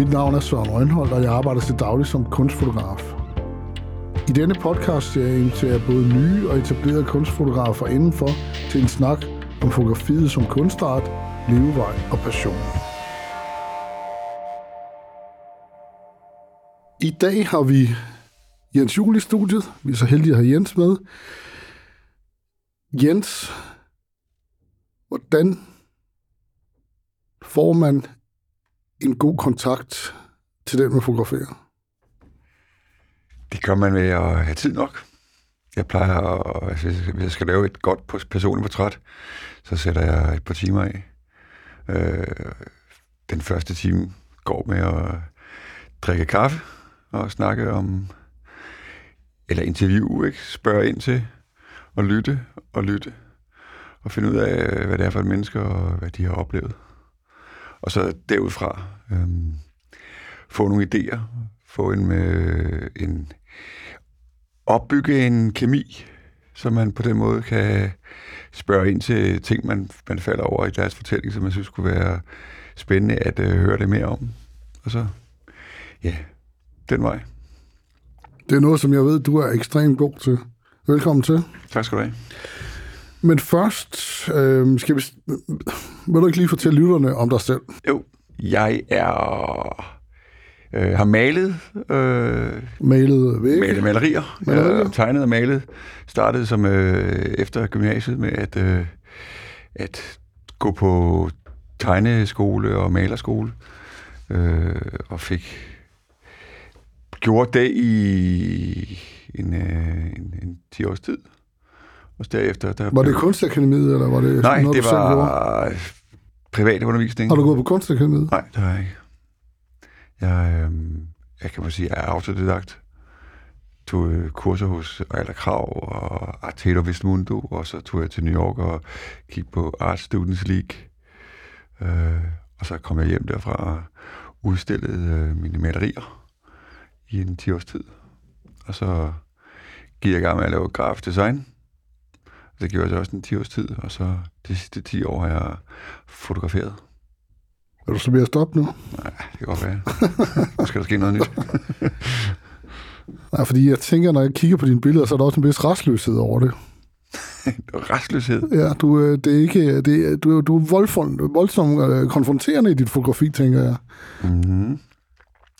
Mit navn er Søren Rønholdt, og jeg arbejder til daglig som kunstfotograf. I denne podcast ser jeg inviterer både nye og etablerede kunstfotografer indenfor til en snak om fotografiet som kunstart, levevej og passion. I dag har vi Jens Juhl i studiet. Vi er så heldige at have Jens med. Jens, hvordan får man en god kontakt til den, man fotograferer? Det gør man ved at have tid nok. Jeg plejer, at, altså, hvis jeg skal lave et godt personligt portræt, så sætter jeg et par timer af. Øh, den første time går med at drikke kaffe og snakke om, eller interview, ikke? spørge ind til, og lytte og lytte, og finde ud af, hvad det er for et menneske, og hvad de har oplevet. Og så derudfra øhm, få nogle idéer, få en, øh, en opbygge en kemi, så man på den måde kan spørge ind til ting, man, man falder over i deres fortælling, som man synes kunne være spændende at øh, høre det mere om. Og så, ja, den vej. Det er noget, som jeg ved, du er ekstremt god til. Velkommen til. Tak skal du have. Men først, øh, skal vi, vil du ikke lige fortælle lytterne om dig selv? Jo, jeg er øh, har malet øh, malet vægge. malet malerier, malerier. Jeg tegnet og malet. Startede som øh, efter gymnasiet med at øh, at gå på tegneskole og malerskole øh, og fik gjort det i en, øh, en, en 10 års tid. Og derefter, der var det kunstakademiet, eller var det Nej, noget, det var privat undervisning. Har du gået på kunstakademiet? Nej, det har jeg ikke. Jeg, øh, jeg kan man sige, er autodidakt. Tog øh, kurser hos Ejler Krav og Artero Vestmundo, og så tog jeg til New York og kiggede på Art Students League. Øh, og så kom jeg hjem derfra og udstillede øh, mine malerier i en 10 års tid. Og så gik jeg i gang med at lave grafisk design. Det gjorde jeg også en 10 års tid, og så de sidste 10 år har jeg fotograferet. Er du så ved at stoppe nu? Nej, det kan godt være. Nu skal der ske noget nyt. Nej, fordi jeg tænker, når jeg kigger på dine billeder, så er der også en vis restløshed over det. restløshed? Ja, du, øh, det er ikke, det er, du, du er voldsomt, voldsomt øh, konfronterende i dit fotografi, tænker jeg. Mm-hmm.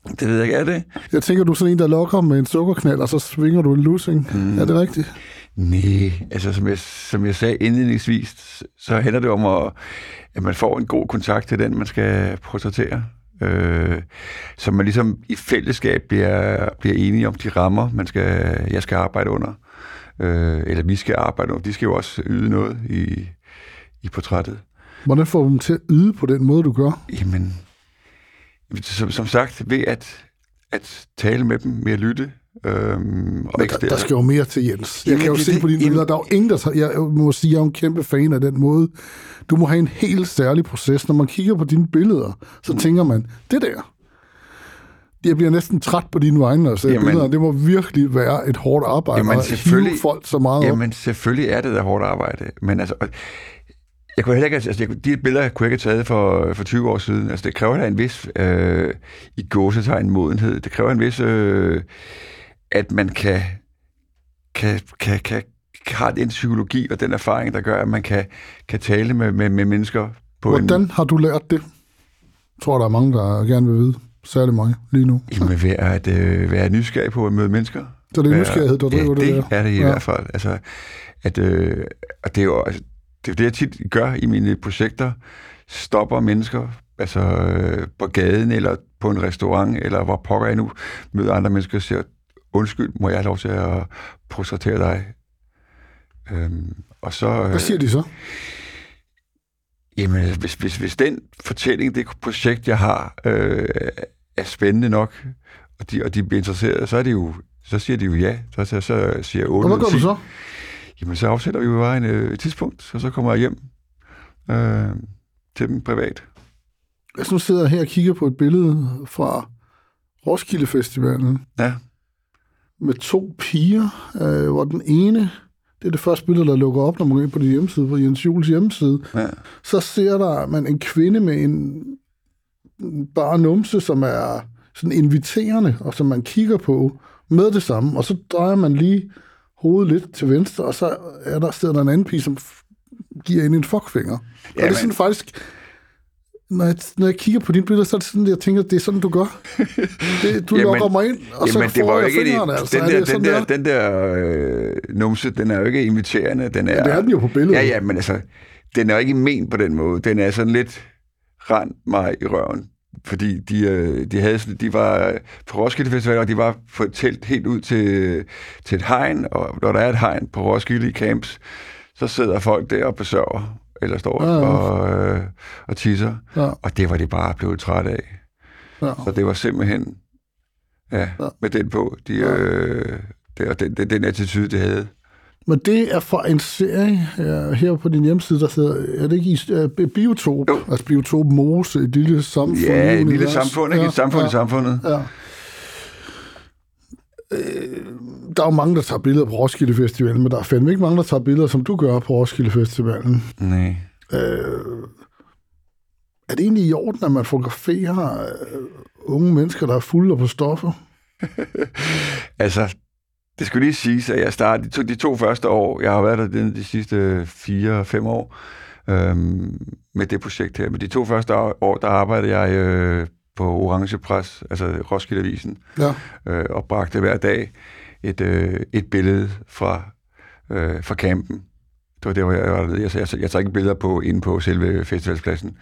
Det ved jeg ikke, er det? Jeg tænker, du er sådan en, der lokker med en sukkerknald, og så svinger du en lussing. Mm. Er det rigtigt? Nej, altså som jeg, som jeg sagde indledningsvis, så handler det om, at, at man får en god kontakt til den, man skal portrættere. Øh, så man ligesom i fællesskab bliver, bliver enige om de rammer, man skal, jeg skal arbejde under. Øh, eller vi skal arbejde under. De skal jo også yde noget i, i portrættet. Hvordan får du dem til at yde på den måde, du gør? Jamen, som, som sagt, ved at, at tale med dem, med at lytte, Øhm, og der, der skal jo mere til, Jens. Jeg Jamen, kan jo se det, på dine billeder, der er jo ingen, der tager, jeg må sige, jeg er en kæmpe fan af den måde. Du må have en helt særlig proces. Når man kigger på dine billeder, så mm. tænker man, det der, jeg bliver næsten træt på dine vegne, altså jamen, billeder. Det må virkelig være et hårdt arbejde jamen, selvfølgelig, at folk så meget Jamen, op. selvfølgelig er det da hårdt arbejde. Men altså, jeg kunne heller ikke, altså, jeg, de billeder kunne jeg ikke have taget for, for 20 år siden. Altså, det kræver da en vis, øh, i gåsetegn, modenhed. Det kræver en vis, øh, at man kan, kan, kan, kan, kan har den psykologi og den erfaring, der gør, at man kan, kan tale med, med, med mennesker på Hvordan en... har du lært det? Jeg tror, der er mange, der gerne vil vide. Særlig mig lige nu. Jamen ved at øh, være nysgerrig på at møde mennesker. Så det er nysgerrighed, der driver ja, det det der? er det i ja. hvert fald. Altså, at, øh, og det er jo altså, det, er det, jeg tit gør i mine projekter. Stopper mennesker altså, øh, på gaden, eller på en restaurant, eller hvor pokker jeg nu møder andre mennesker og siger, undskyld, må jeg have lov til at portrættere dig? Øhm, og så, Hvad siger de så? Jamen, hvis, hvis, hvis den fortælling, det projekt, jeg har, øh, er spændende nok, og de, og de bliver interesseret, så er det jo, så siger de jo ja. Så, så, så siger jeg 8 Og hvad gør du så? Jamen, så afsætter vi jo bare en, øh, et tidspunkt, og så kommer jeg hjem øh, til dem privat. Hvis nu sidder jeg her og kigger på et billede fra Roskilde Festivalen. Ja med to piger, øh, hvor den ene, det er det første billede, der lukker op, når man går ind på din hjemmeside, på Jens Jules hjemmeside, ja. så ser der man en kvinde med en bare numse, som er sådan inviterende, og som man kigger på med det samme, og så drejer man lige hovedet lidt til venstre, og så er der, sidder der en anden pige, som giver ind en fuckfinger. Ja, og det er sådan faktisk, når jeg, når jeg kigger på dine billeder, så er det sådan, jeg tænker, det er sådan, du gør. Det, du jamen, lukker mig ind, og jamen, så får jeg fingrene. Altså, den, der, den, der, den der øh, numse, den er jo ikke inviterende. Den er, ja, det er den jo på billedet. Ja, ja, men altså, den er jo ikke ment på den måde. Den er sådan lidt rend mig i røven. Fordi de, øh, de, havde, de var på Roskilde Festival, og de var på et telt helt ud til, til et hegn, og når der er et hegn på Roskilde i camps, så sidder folk der og besøger eller står ja, ja. Og, øh, og tisser. Ja. Og det var de bare blevet træt af. Ja. Så det var simpelthen, ja, ja. med den på, de, ja. øh, det, og den, den, den attitude, de havde. Men det er fra en serie ja, her på din hjemside, der hedder, er det ikke i uh, Biotop? Jo. Altså Biotop Mose, et lille samfund. Ja, et lille samfund, ikke? Ja, et samfund ja, i samfundet. Ja. Øh, der er jo mange, der tager billeder på Roskilde Festivalen, men der er fandme ikke mange, der tager billeder, som du gør på Roskilde Festivalen. Nej. Øh, er det egentlig i orden, at man fotograferer øh, unge mennesker, der er fulde på stoffer? altså, det skulle lige siges, at jeg startede de to, de to første år, jeg har været der de, de sidste fire-fem år, øhm, med det projekt her. Men de to første år, der arbejdede jeg øh, på Orange Press, altså Roskilde Avisen, ja. øh, og bragte hver dag et, øh, et billede fra, øh, fra campen. Det var der, hvor jeg var dernede. Jeg, jeg, jeg tager ikke billeder på inde på selve festivalspladsen.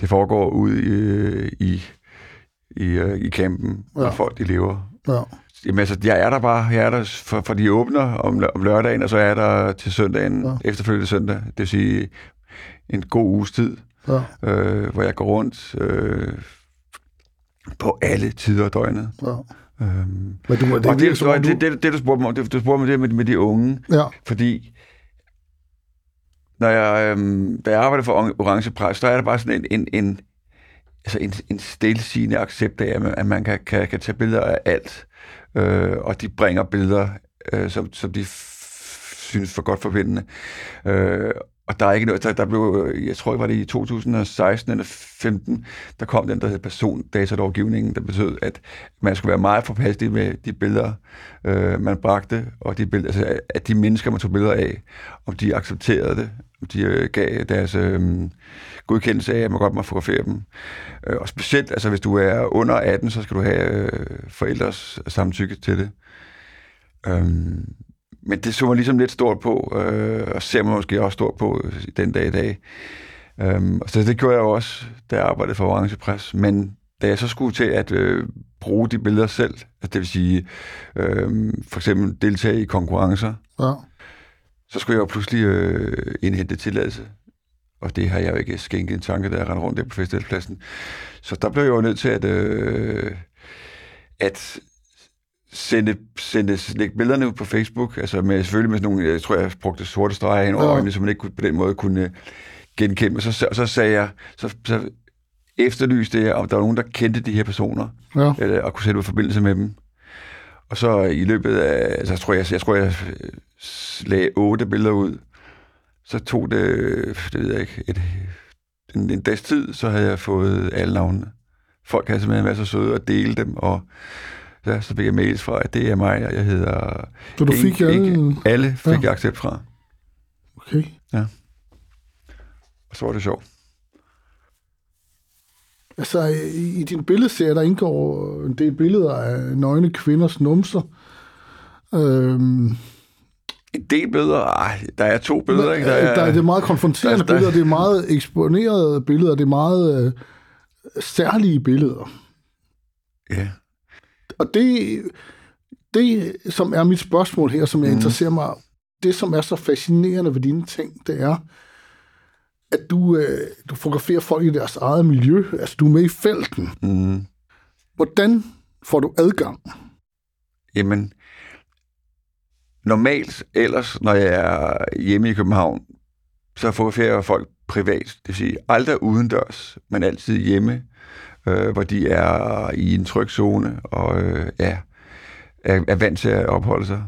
Det foregår ude i, i, i, øh, i campen, ja. hvor folk de lever. Ja. Jamen altså, jeg er der bare. Jeg er der, for, for de åbner om, om lørdagen, og så er der til søndagen, ja. efterfølgende søndag. Det vil sige en god uges tid, ja. øh, hvor jeg går rundt øh, på alle tider af døgnet. Ja. Øhm, Men du, det, og det, det, du... det, det, det, du spurgte mig om, det, du spurgte mig det med, med de unge, ja. fordi når jeg, øhm, da jeg arbejder for Orange Press, så er der bare sådan en, en, en, altså en, en stilsigende accept af, at man kan, kan, kan tage billeder af alt, øh, og de bringer billeder, øh, som, som de synes for godt forbindende. Øh, og der er ikke noget, der, der blev, jeg tror, det var det i 2016 eller 15, der kom den, der hed persondatalovgivningen, der betød, at man skulle være meget forpasselig med de billeder, øh, man bragte, og de billeder, altså, at de mennesker, man tog billeder af, om de accepterede det, om de øh, gav deres øh, godkendelse af, at man godt må fotografere dem. Øh, og specielt, altså hvis du er under 18, så skal du have øh, forældres samtykke til det. Øh, men det så man ligesom lidt stort på, øh, og ser man måske også stort på den dag i dag. Øhm, så det gjorde jeg også, da jeg arbejdede for Orange Press. Men da jeg så skulle til at øh, bruge de billeder selv, altså det vil sige øh, for eksempel deltage i konkurrencer, ja. så skulle jeg jo pludselig øh, indhente tilladelse. Og det har jeg jo ikke skænket en tanke, da jeg rendte rundt der på festivalpladsen. Så der blev jeg jo nødt til at, øh, at sende, sende, lægge billederne ud på Facebook, altså med, selvfølgelig med sådan nogle, jeg tror, jeg brugte sorte streger ind over ja. øjnene, så man ikke kunne, på den måde kunne genkende. Så, så sagde jeg, så, så efterlyste jeg, om der var nogen, der kendte de her personer, ja. eller, og kunne sætte ud forbindelse med dem. Og så i løbet af, altså jeg tror, jeg, jeg, tror, jeg lagde otte billeder ud. Så tog det, det ved jeg ikke, et, en, en dags tid, så havde jeg fået alle navnene. Folk havde simpelthen været så søde at dele dem, og ja, så fik jeg mails fra, at det er mig, og jeg hedder... Så du fik ikke, alle? Alle fik ja. jeg accept fra. Okay. Ja. Og så var det sjovt. Altså, i din billedserie, der indgår en del billeder af nøgne kvinders numser. Øhm, en del billeder? Ej, der er to billeder, ikke? Der er, der er, det er meget konfronterende der, der, billeder, det er meget eksponerede billeder, det er meget øh, særlige billeder. Ja. Og det, det, som er mit spørgsmål her, som jeg mm. interesserer mig det, som er så fascinerende ved dine ting, det er, at du, øh, du fotograferer folk i deres eget miljø. Altså, du er med i felten. Mm. Hvordan får du adgang? Jamen, normalt ellers, når jeg er hjemme i København, så fotograferer jeg folk privat. Det vil sige, aldrig udendørs, men altid hjemme øh, hvor de er i en tryg zone og øh, ja, er, er vant til at opholde sig.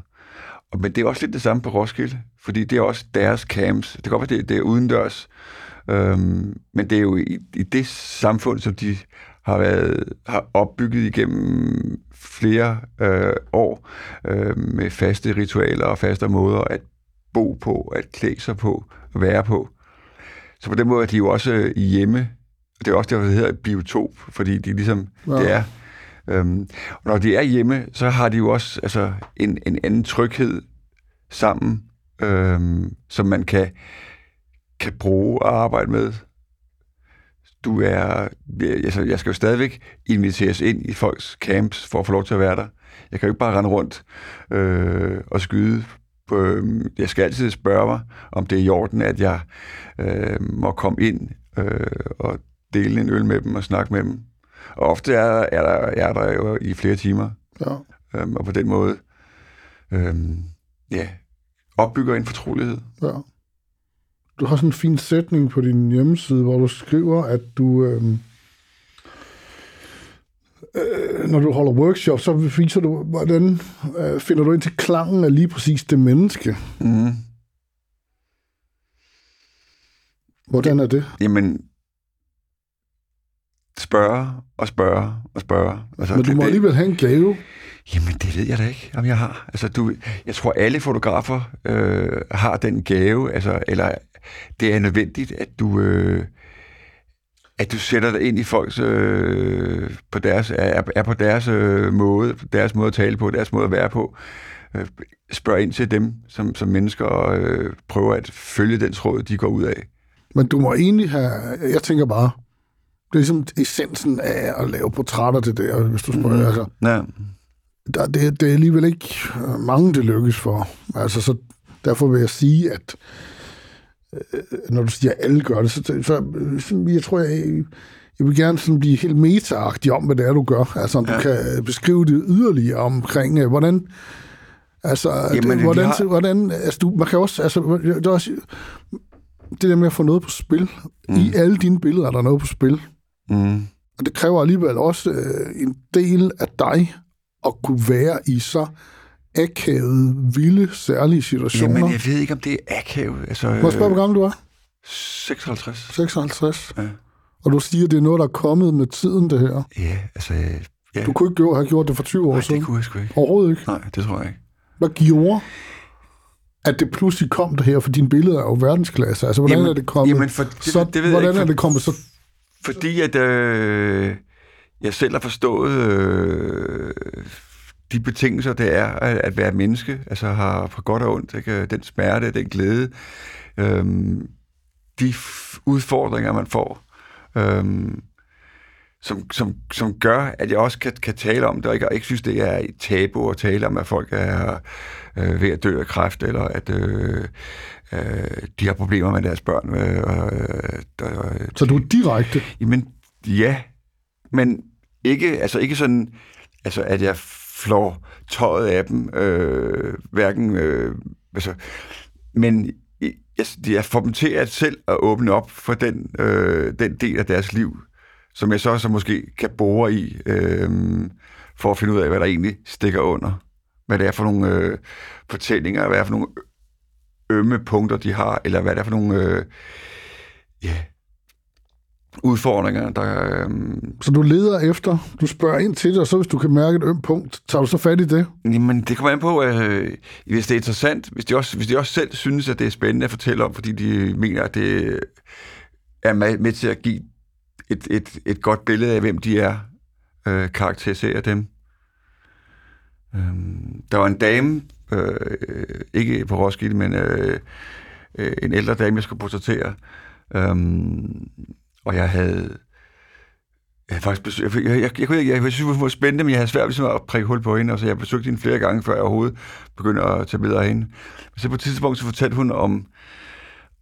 Og, men det er også lidt det samme på Roskilde, fordi det er også deres camps. Det kan godt være, det, det er udendørs, øhm, men det er jo i, i det samfund, som de har været har opbygget igennem flere øh, år øh, med faste ritualer og faste måder at bo på, at klæde sig på, at være på. Så på den måde er de jo også øh, hjemme. Det er også derfor, det hedder biotop, fordi de ligesom, ja. det er. Øhm, og når de er hjemme, så har de jo også altså, en, en anden tryghed sammen, øhm, som man kan, kan bruge og arbejde med. Du er, altså, jeg skal jo stadigvæk inviteres ind i folks camps for at få lov til at være der. Jeg kan jo ikke bare rende rundt øh, og skyde øh, jeg skal altid spørge mig, om det er i orden, at jeg øh, må komme ind øh, og dele en øl med dem og snakke med dem. Og ofte er, er, der, er der jo i flere timer. Ja. Øhm, og på den måde øh, ja, opbygger en fortrolighed. Ja. Du har sådan en fin sætning på din hjemmeside, hvor du skriver, at du... Øh øh, når du holder workshop, så viser du, hvordan øh, finder du ind til klangen af lige præcis det menneske. Mm. Hvordan er det? Jamen, spørge og spørge og spørge. Altså, Men du må det, alligevel have en gave. Jamen, det ved jeg da ikke, om jeg har. Altså, du, jeg tror, alle fotografer øh, har den gave, altså, eller det er nødvendigt, at du... Øh, at du sætter dig ind i folks, øh, på deres, er, er på deres øh, måde, deres måde at tale på, deres måde at være på. Øh, spørg ind til dem som, som mennesker og øh, prøver at følge den tråd, de går ud af. Men du må egentlig have, jeg tænker bare, det er ligesom essensen af at lave portrætter til det, hvis du spørger. Mm. Altså, ja. der, det, det er alligevel ikke mange, det lykkes for. Altså, så derfor vil jeg sige, at Øh, når du siger, at alle gør det, så, så, jeg tror, jeg, jeg vil gerne sådan blive helt meta om, hvad det er, du gør. Altså, om ja. du kan beskrive det yderligere omkring, øh, hvordan... Altså, Jamen, det, hvordan, har... hvordan, altså du, man kan også, altså, det, er også, det der med at få noget på spil. Mm. I alle dine billeder er der noget på spil. Mm. Og det kræver alligevel også øh, en del af dig at kunne være i så akavede, vilde, særlige situationer. Jamen, jeg ved ikke, om det er akavet. Altså, Må jeg spørge, hvor gammel du er? 56. 56? Ja. Og du siger, det er noget, der er kommet med tiden, det her? Ja, altså... Ja. Du kunne ikke have gjort det for 20 år Nej, siden? det kunne jeg sgu ikke. Overhovedet ikke? Nej, det tror jeg ikke. Hvad gjorde, at det pludselig kom det her? For dine billeder er jo verdensklasse. Altså, hvordan jamen, er det kommet? Jamen, for, det, så, det ved hvordan jeg ikke, for, er det kommet så... Fordi at øh, jeg selv har forstået... Øh, de betingelser, det er at, at være menneske, altså har for godt og ondt, ikke? den smerte, den glæde, øh, de udfordringer, man får, øh, som, som, som gør, at jeg også kan, kan tale om det, og ikke, og ikke synes, det er et tabu at tale om, at folk er øh, ved at dø af kræft, eller at øh, øh, de har problemer med deres børn. Øh, øh, Så du er direkte? Jamen, ja, men ikke, altså ikke sådan, altså at jeg flår tøjet af dem, øh, hverken, øh, altså, men jeg, jeg får dem til at selv at åbne op for den, øh, den del af deres liv, som jeg så, så måske kan bore i, øh, for at finde ud af, hvad der egentlig stikker under. Hvad det er for nogle øh, fortællinger, hvad det er for nogle ømme punkter, de har, eller hvad det er for nogle øh, ja, udfordringer. Der, øhm... Så du leder efter, du spørger ind til det, og så hvis du kan mærke et ømt punkt, tager du så fat i det? Jamen, det kommer an på, øh, hvis det er interessant, hvis de, også, hvis de også selv synes, at det er spændende at fortælle om, fordi de mener, at det er med, til at give et, et, et godt billede af, hvem de er, øh, karakterisere dem. Øhm, der var en dame, øh, ikke på Roskilde, men øh, øh, en ældre dame, jeg skulle portrættere, Øhm, og jeg havde... Jeg havde faktisk besøgt, jeg, jeg, jeg, jeg, jeg, jeg, jeg synes, det var spændende, men jeg havde svært ligesom at prikke hul på hende, og så jeg besøgte hende flere gange, før jeg overhovedet begyndte at tage billeder af hende. Så på et tidspunkt så fortalte hun om,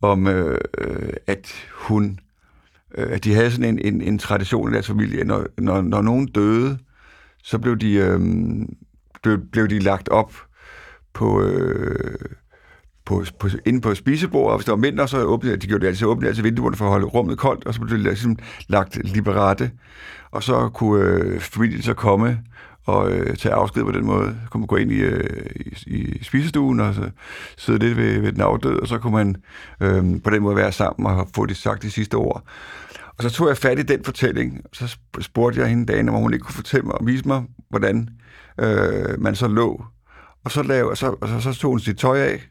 om øh, øh, at hun, øh, at de havde sådan en, en, en tradition i deres familie, når, når, når nogen døde, så blev de, øh, blev, blev de lagt op på, øh, på, på, inde på spisebordet, og hvis der var mindre, så åbnede de gjorde det altid åbne altid vinduerne for at holde rummet koldt, og så blev det ligesom lagt liberate, og så kunne øh, familien så komme og øh, tage afsked på den måde. Så kunne man gå ind i, øh, i, i spisestuen og så sidde lidt ved, ved den afdøde, og så kunne man øh, på den måde være sammen og få det sagt de sidste ord. Og så tog jeg fat i den fortælling, og så spurgte jeg hende dagen, om hun ikke kunne fortælle mig og vise mig, hvordan øh, man så lå. Og så, og så, så, så tog hun sit tøj af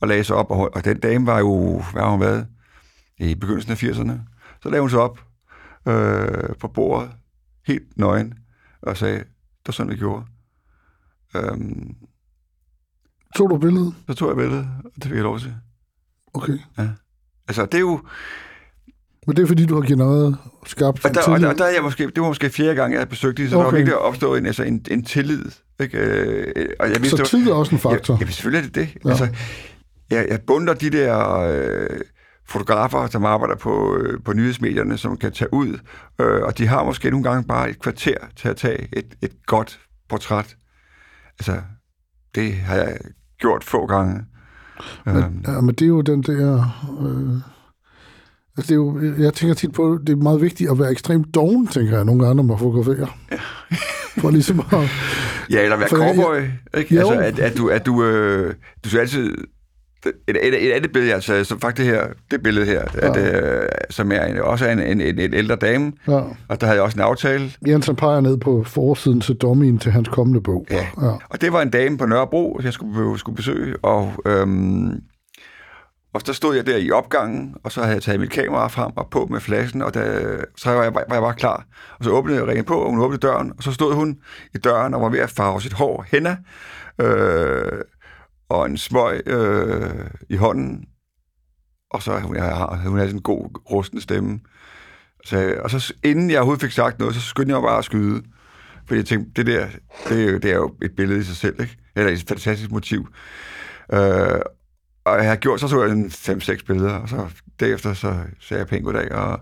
og lagde sig op, og, og den dame var jo, hvad har hun været, i begyndelsen af 80'erne. Så lavede hun sig op øh, på bordet, helt nøgen, og sagde, det var sådan, vi gjorde. Øhm, Tog du billedet? så tog jeg billedet, og det fik jeg lov til. Okay. Altså, det er jo... Men det er fordi, du har genereret skabt Og der, og tillid. der, der er jeg måske, det var måske fjerde gang, jeg havde besøgt det, så okay. der var virkelig opstået en, altså en, en tillid. Ikke? Øh, og jeg vidste, Så det var- tid er også en faktor. Ja, ja selvfølgelig er det det. Ja. Altså, jeg, jeg bunder de der øh, fotografer, som arbejder på, øh, på nyhedsmedierne, som kan tage ud, øh, og de har måske nogle gange bare et kvarter til at tage et, et godt portræt. Altså, det har jeg gjort få gange. Men, ja, men det er jo den der... Øh, altså det er jo, jeg tænker tit på, det er meget vigtigt at være ekstremt doven, tænker jeg nogle gange, når man fotograferer. For ligesom at... Ja, eller være cowboy. Ikke? Jo. Altså, at, at du, at du, øh, du skal altid... Et, et, et andet billede, altså, som faktisk det her, det billede her, ja. at, øh, som er en, også er en, en, en, en ældre dame, Ja. og der havde jeg også en aftale, Jens han peger ned på forsiden til dommien til hans kommende bog. Ja. ja. Og det var en dame på Nørrebro, jeg skulle, skulle besøge, og, øhm, og så stod jeg der i opgangen, og så havde jeg taget mit kamera frem og på med flasken, og da, så var jeg, var jeg bare klar. Og så åbnede jeg ringen på, og hun åbnede døren, og så stod hun i døren og var ved at farve sit hår henna, øh, og en smøg øh, i hånden, og så hun, jeg, hun havde sådan en god, rusten stemme. Så, og så inden jeg overhovedet fik sagt noget, så skyndte jeg mig bare at skyde. Fordi jeg tænkte, det der, det er, jo, det er jo et billede i sig selv, ikke? Eller et fantastisk motiv. Øh, og jeg har gjort, så så jeg en 5-6 billeder, og så derefter så sagde jeg pænt goddag, og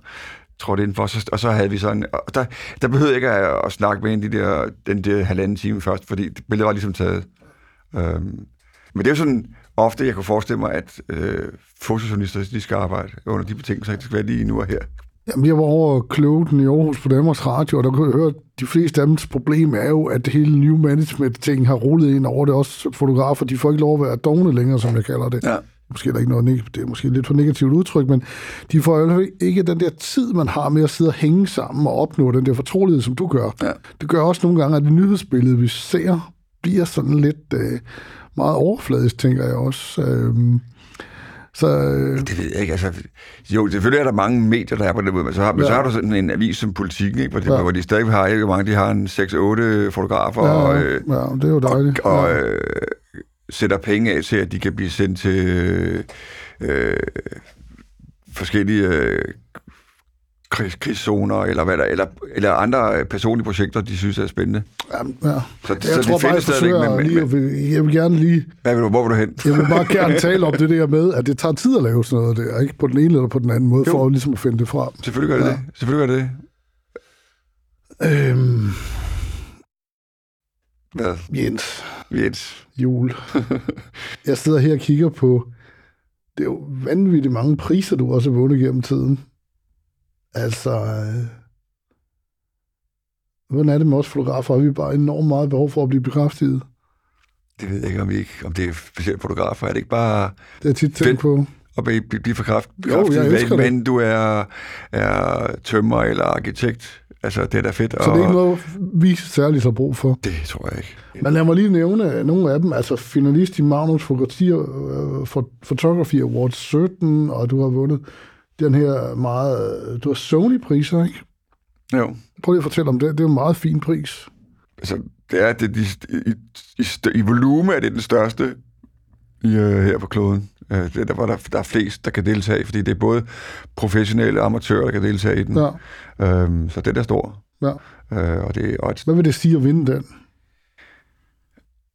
trådte indenfor, så, og så havde vi sådan, og der, der behøvede jeg ikke at, at snakke med hende de der, den der halvanden time først, fordi billedet var ligesom taget. Øhm, men det er jo sådan ofte, jeg kunne forestille mig, at øh, fotojournalister, de skal arbejde under de betingelser, det skal være lige nu og her. Jamen, jeg var over kloden i Aarhus på Danmarks Radio, og der kunne jeg høre, at de fleste af dems problem er jo, at det hele new management-ting har rullet ind over det. Også fotografer, de får ikke lov at være dogne længere, som jeg kalder det. Ja. Måske er der ikke noget, det er måske lidt for negativt udtryk, men de får jo ikke den der tid, man har med at sidde og hænge sammen og opnå den der fortrolighed, som du gør. Ja. Det gør også nogle gange, at det nyhedsbillede, vi ser, bliver sådan lidt øh, meget overfladisk, tænker jeg også. Øhm, så øh, Det ved jeg ikke. Altså, jo, selvfølgelig er der mange medier, der er på den måde, men så har, men så Ja. har du sådan en avis som Politiken, ikke? Hvor, de, Ja. ja. hvor de stadig har, ikke mange, de har en 6-8 fotografer, ja, og, øh, ja, det er jo dejligt. og, og ja. øh, sætter penge af til, at de kan blive sendt til øh, øh, forskellige øh, krigszoner, eller, hvad der, eller, eller andre øh, personlige projekter, de synes er spændende. Jamen, ja. Så, Jeg så tror bare, jeg forsøger men, lige, men, vil- jeg vil gerne lige, hvad vil du, hvor vil du hen? jeg vil bare gerne tale om det der med, at det tager tid at lave sådan noget der, ikke på den ene eller på den anden måde, Jo. for at, ligesom at finde det frem. Selvfølgelig gør det Ja. det. Selvfølgelig gør det det. Øhm, Hvad? Jens, Jens. jul. jeg sidder her og kigger på, det er jo vanvittigt mange priser, du også har vundet gennem tiden. Altså, øh, hvordan er det med os fotografer? Har vi bare enormt meget behov for at blive bekræftet? Det ved jeg ikke, om, vi ikke, om det er specielt fotografer. Er det ikke bare Det jeg tit tænkt på. at blive, blive, forkræft, Jo, jeg men du er, er tømmer eller arkitekt. Altså, det er da fedt. Så det er ikke noget, vi særligt har brug for. Det tror jeg ikke. Men lad mig lige nævne nogle af dem. Altså finalist i Magnus Fotografi, øh, for Photography Awards 17, og du har vundet den her meget... Du har Sony-priser, ikke? Jo. Prøv lige at fortælle om det. Det er en meget fin pris. Altså, det er, det, de, i, i, i volume er det den største i, øh, her på kloden. Øh, det er der, hvor der, der er flest, der kan deltage, fordi det er både professionelle og amatører, der kan deltage i den. Ja, Øhm, så den er stor. ja. Øh, og det, og et, Hvad vil det sige at vinde den?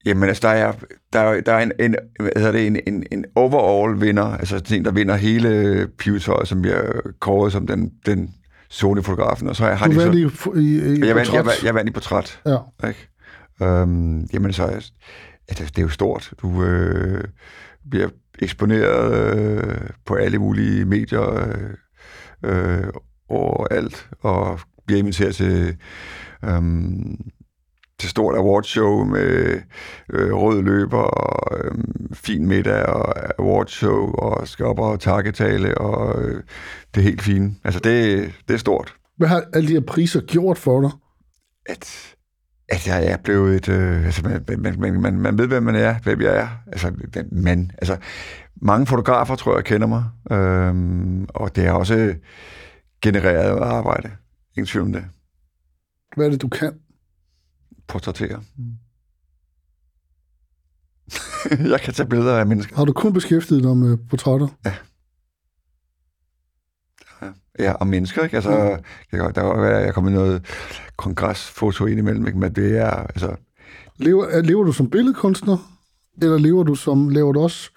Jamen altså, der er, der er, der er en, en, hvad hedder det, en, en, en overall vinder, altså en, der vinder hele pivetøjet, som bliver kåret som den, den Sony-fotografen, og så har Du de så... vandt i, i, i jeg, vandt, jeg, jeg vandt i portræt, Ja. ikke? Øhm, jamen så er det, det er jo stort. Du øh, bliver eksponeret øh, på alle mulige medier øh, øh, overalt, og bliver inviteret til, øh, til stort awardshow med øh, rød løber og øh, fin middag og awardshow og skal op og takketale og øh, det er helt fint. Altså det, det er stort. Hvad har alle de her priser gjort for dig? At, at jeg er blevet et... Øh, altså man, man, man, man, man ved, hvem man er, hvem jeg er. Altså, man... Altså, mange fotografer, tror jeg, kender mig. Øhm, og det er også genereret arbejde. Ingen tvivl om det. Hvad er det, du kan? Portrættere. jeg kan tage billeder af mennesker. Har du kun beskæftiget dig med portrætter? Ja. Ja, og mennesker, ikke? Altså, ja. jeg, der var, jeg kom med noget kongresfoto ind imellem, ikke? men det er, altså... Lever, lever du som billedkunstner, eller lever du som, laver du også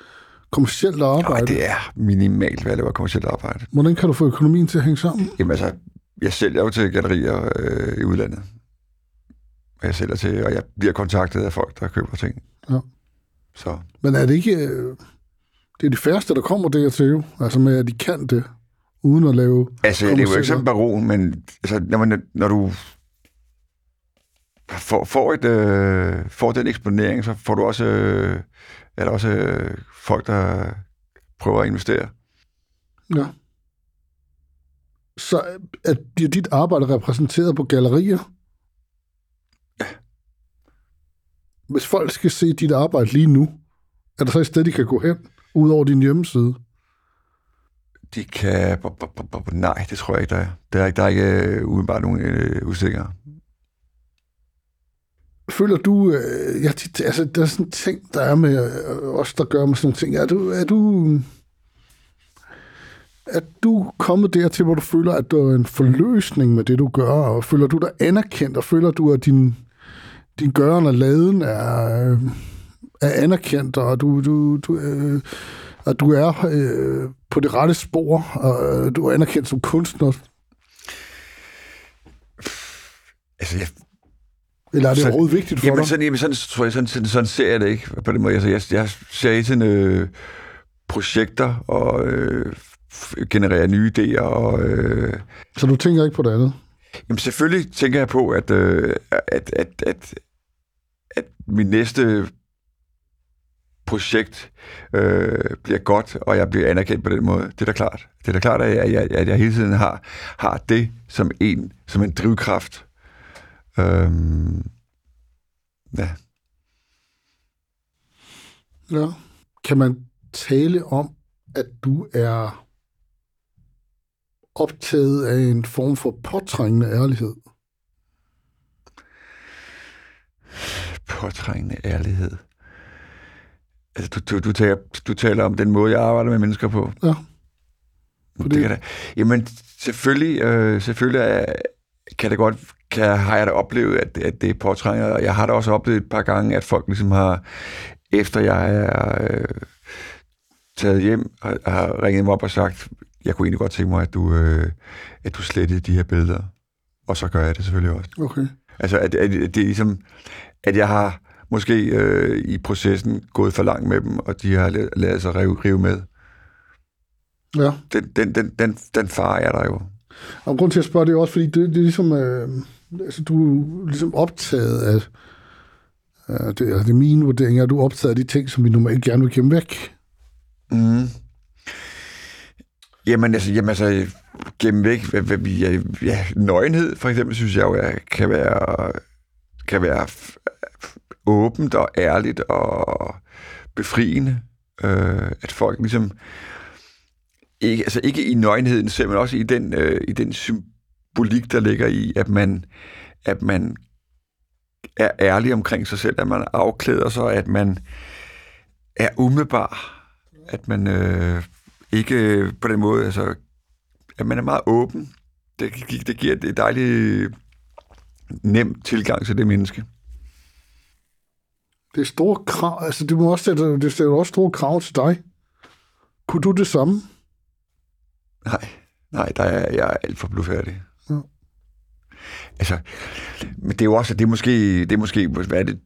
kommersielt arbejde? Jo, det er minimalt, hvad jeg laver kommersielt arbejde. Hvordan kan du få økonomien til at hænge sammen? Jamen altså, jeg sælger jo til gallerier øh, i udlandet. Og jeg sælger til, og jeg bliver kontaktet af folk, der køber ting. Ja. Så. Men er det ikke... Øh, det er de færreste, der kommer dertil jo. Altså med, at de kan det, uden at lave... Altså, det er jo ikke en baron, men altså, når, man, når du får, får, et, øh, får den eksponering, så får du også, øh, er der også øh, folk, der prøver at investere. Ja. Så er dit arbejde repræsenteret på gallerier? Ja. Hvis folk skal se dit arbejde lige nu, er der så et sted, de kan gå hen, ud over din hjemmeside? De kan... Nej, det tror jeg ikke, der er. Der er, der er ikke øh, udenbart nogen øh, usikre. Føler du... Øh, ja, altså, der er sådan en ting, der er med øh, os, der gør med sådan nogle ting. Er du... Er du er du kommet dertil, hvor du føler, at du er en forløsning med det, du gør, og føler du dig anerkendt, og føler du, at din, din gøren og laden er, er anerkendt, og du, du, du, øh, at du er øh, på det rette spor, og øh, du er anerkendt som kunstner? Altså, jeg, eller er det så, overhovedet vigtigt for jamen, dig? Sådan, jamen, sådan, tror jeg, sådan, sådan, sådan ser jeg det ikke på den måde. Altså, jeg, jeg ser ikke sådan øh, projekter og øh, generere nye idéer. Og, øh, så du tænker ikke på det andet? Jamen selvfølgelig tænker jeg på, at, øh, at, at, at, at min næste projekt øh, bliver godt, og jeg bliver anerkendt på den måde. Det er da klart. Det er da klart, at jeg, at jeg hele tiden har, har det som en, som en drivkraft. Øhm, ja. Ja. Kan man tale om, at du er optaget af en form for påtrængende ærlighed? Påtrængende ærlighed. Altså, du, du, du, taler, du taler om den måde, jeg arbejder med mennesker på. Ja. Det, det kan da, jamen, selvfølgelig, øh, selvfølgelig er, kan det godt, kan, har jeg da oplevet, at, at det er påtrængende, og jeg har da også oplevet et par gange, at folk ligesom har, efter jeg er øh, taget hjem, har, har ringet mig op og sagt, jeg kunne egentlig godt tænke mig, at du, øh, at du slettede de her billeder. Og så gør jeg det selvfølgelig også. Okay. Altså, at, at, at det er ligesom, at jeg har måske øh, i processen gået for langt med dem, og de har lavet sig rive, rive med. Ja. Den, den, den, den, den far er der jo. Og grund til at spørge, det er også, fordi det, det er ligesom, øh, altså, du er ligesom optaget af, øh, det, det er min vurdering, at du er optaget af de ting, som vi normalt gerne vil gemme væk. Mm. Jamen altså, jamen, altså gennem væk, ja, ja, nøgenhed for eksempel, synes jeg jo kan være, kan være åbent og ærligt og befriende. Øh, at folk ligesom, ikke, altså ikke i nøgenheden selv, men også i den, øh, i den symbolik, der ligger i, at man, at man er ærlig omkring sig selv, at man afklæder sig, at man er umiddelbar, at man øh, ikke på den måde, altså, at man er meget åben. Det, det giver et dejligt nem tilgang til det menneske. Det er store krav, altså det må også sætte, det stiller også store krav til dig. Kunne du det samme? Nej, nej, der er jeg er alt for blufærdig. Ja. Altså, men det er jo også, det er måske, det er måske, hvad er det,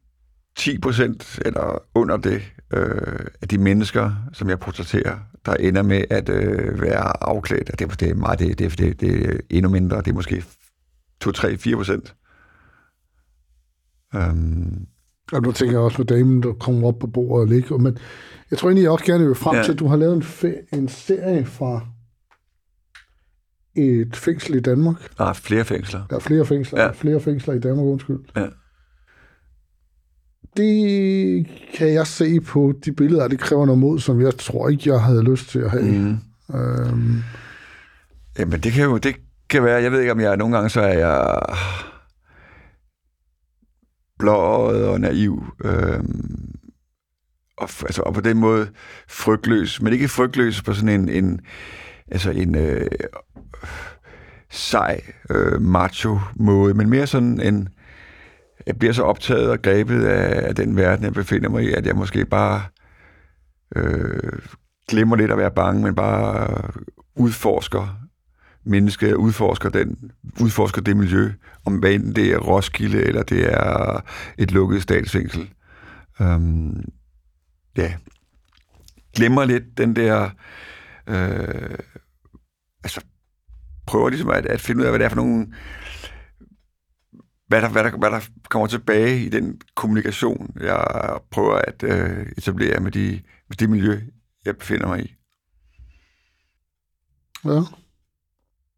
10 procent eller under det øh, af de mennesker, som jeg portrætterer, der ender med at øh, være afklædt. Og det, det er meget, det, det, det, det er endnu mindre. Det er måske 2, 3, 4 procent. Øhm, og nu tænker jeg også med damen, der kommer op på bordet og ligger. Men jeg tror egentlig, jeg også gerne vil frem ja. til, at du har lavet en, fe- en serie fra et fængsel i Danmark. Ah, flere fængsler. Ja, flere fængsler. Ja. Flere fængsler i Danmark, undskyld. Ja. Det kan jeg se på de billeder, det kræver noget mod, som jeg tror ikke, jeg havde lyst til at have. Mm. Øhm. Jamen, det kan jo det kan være, jeg ved ikke, om jeg nogle gange så er jeg blåret og naiv. Øhm, og, altså, og på den måde frygtløs, men ikke frygtløs på sådan en, en altså en øh, sej øh, macho måde, men mere sådan en, jeg bliver så optaget og grebet af, af den verden, jeg befinder mig i, at jeg måske bare øh, glemmer lidt at være bange, men bare udforsker mennesket, udforsker, den, udforsker det miljø, om hvad enten det er Roskilde, eller det er et lukket statsfængsel. Um, ja, glemmer lidt den der, øh, altså prøver ligesom at, at finde ud af, hvad det er for nogle, hvad der, hvad, der, hvad der kommer tilbage i den kommunikation, jeg prøver at øh, etablere med, de, med det miljø, jeg befinder mig i. Ja.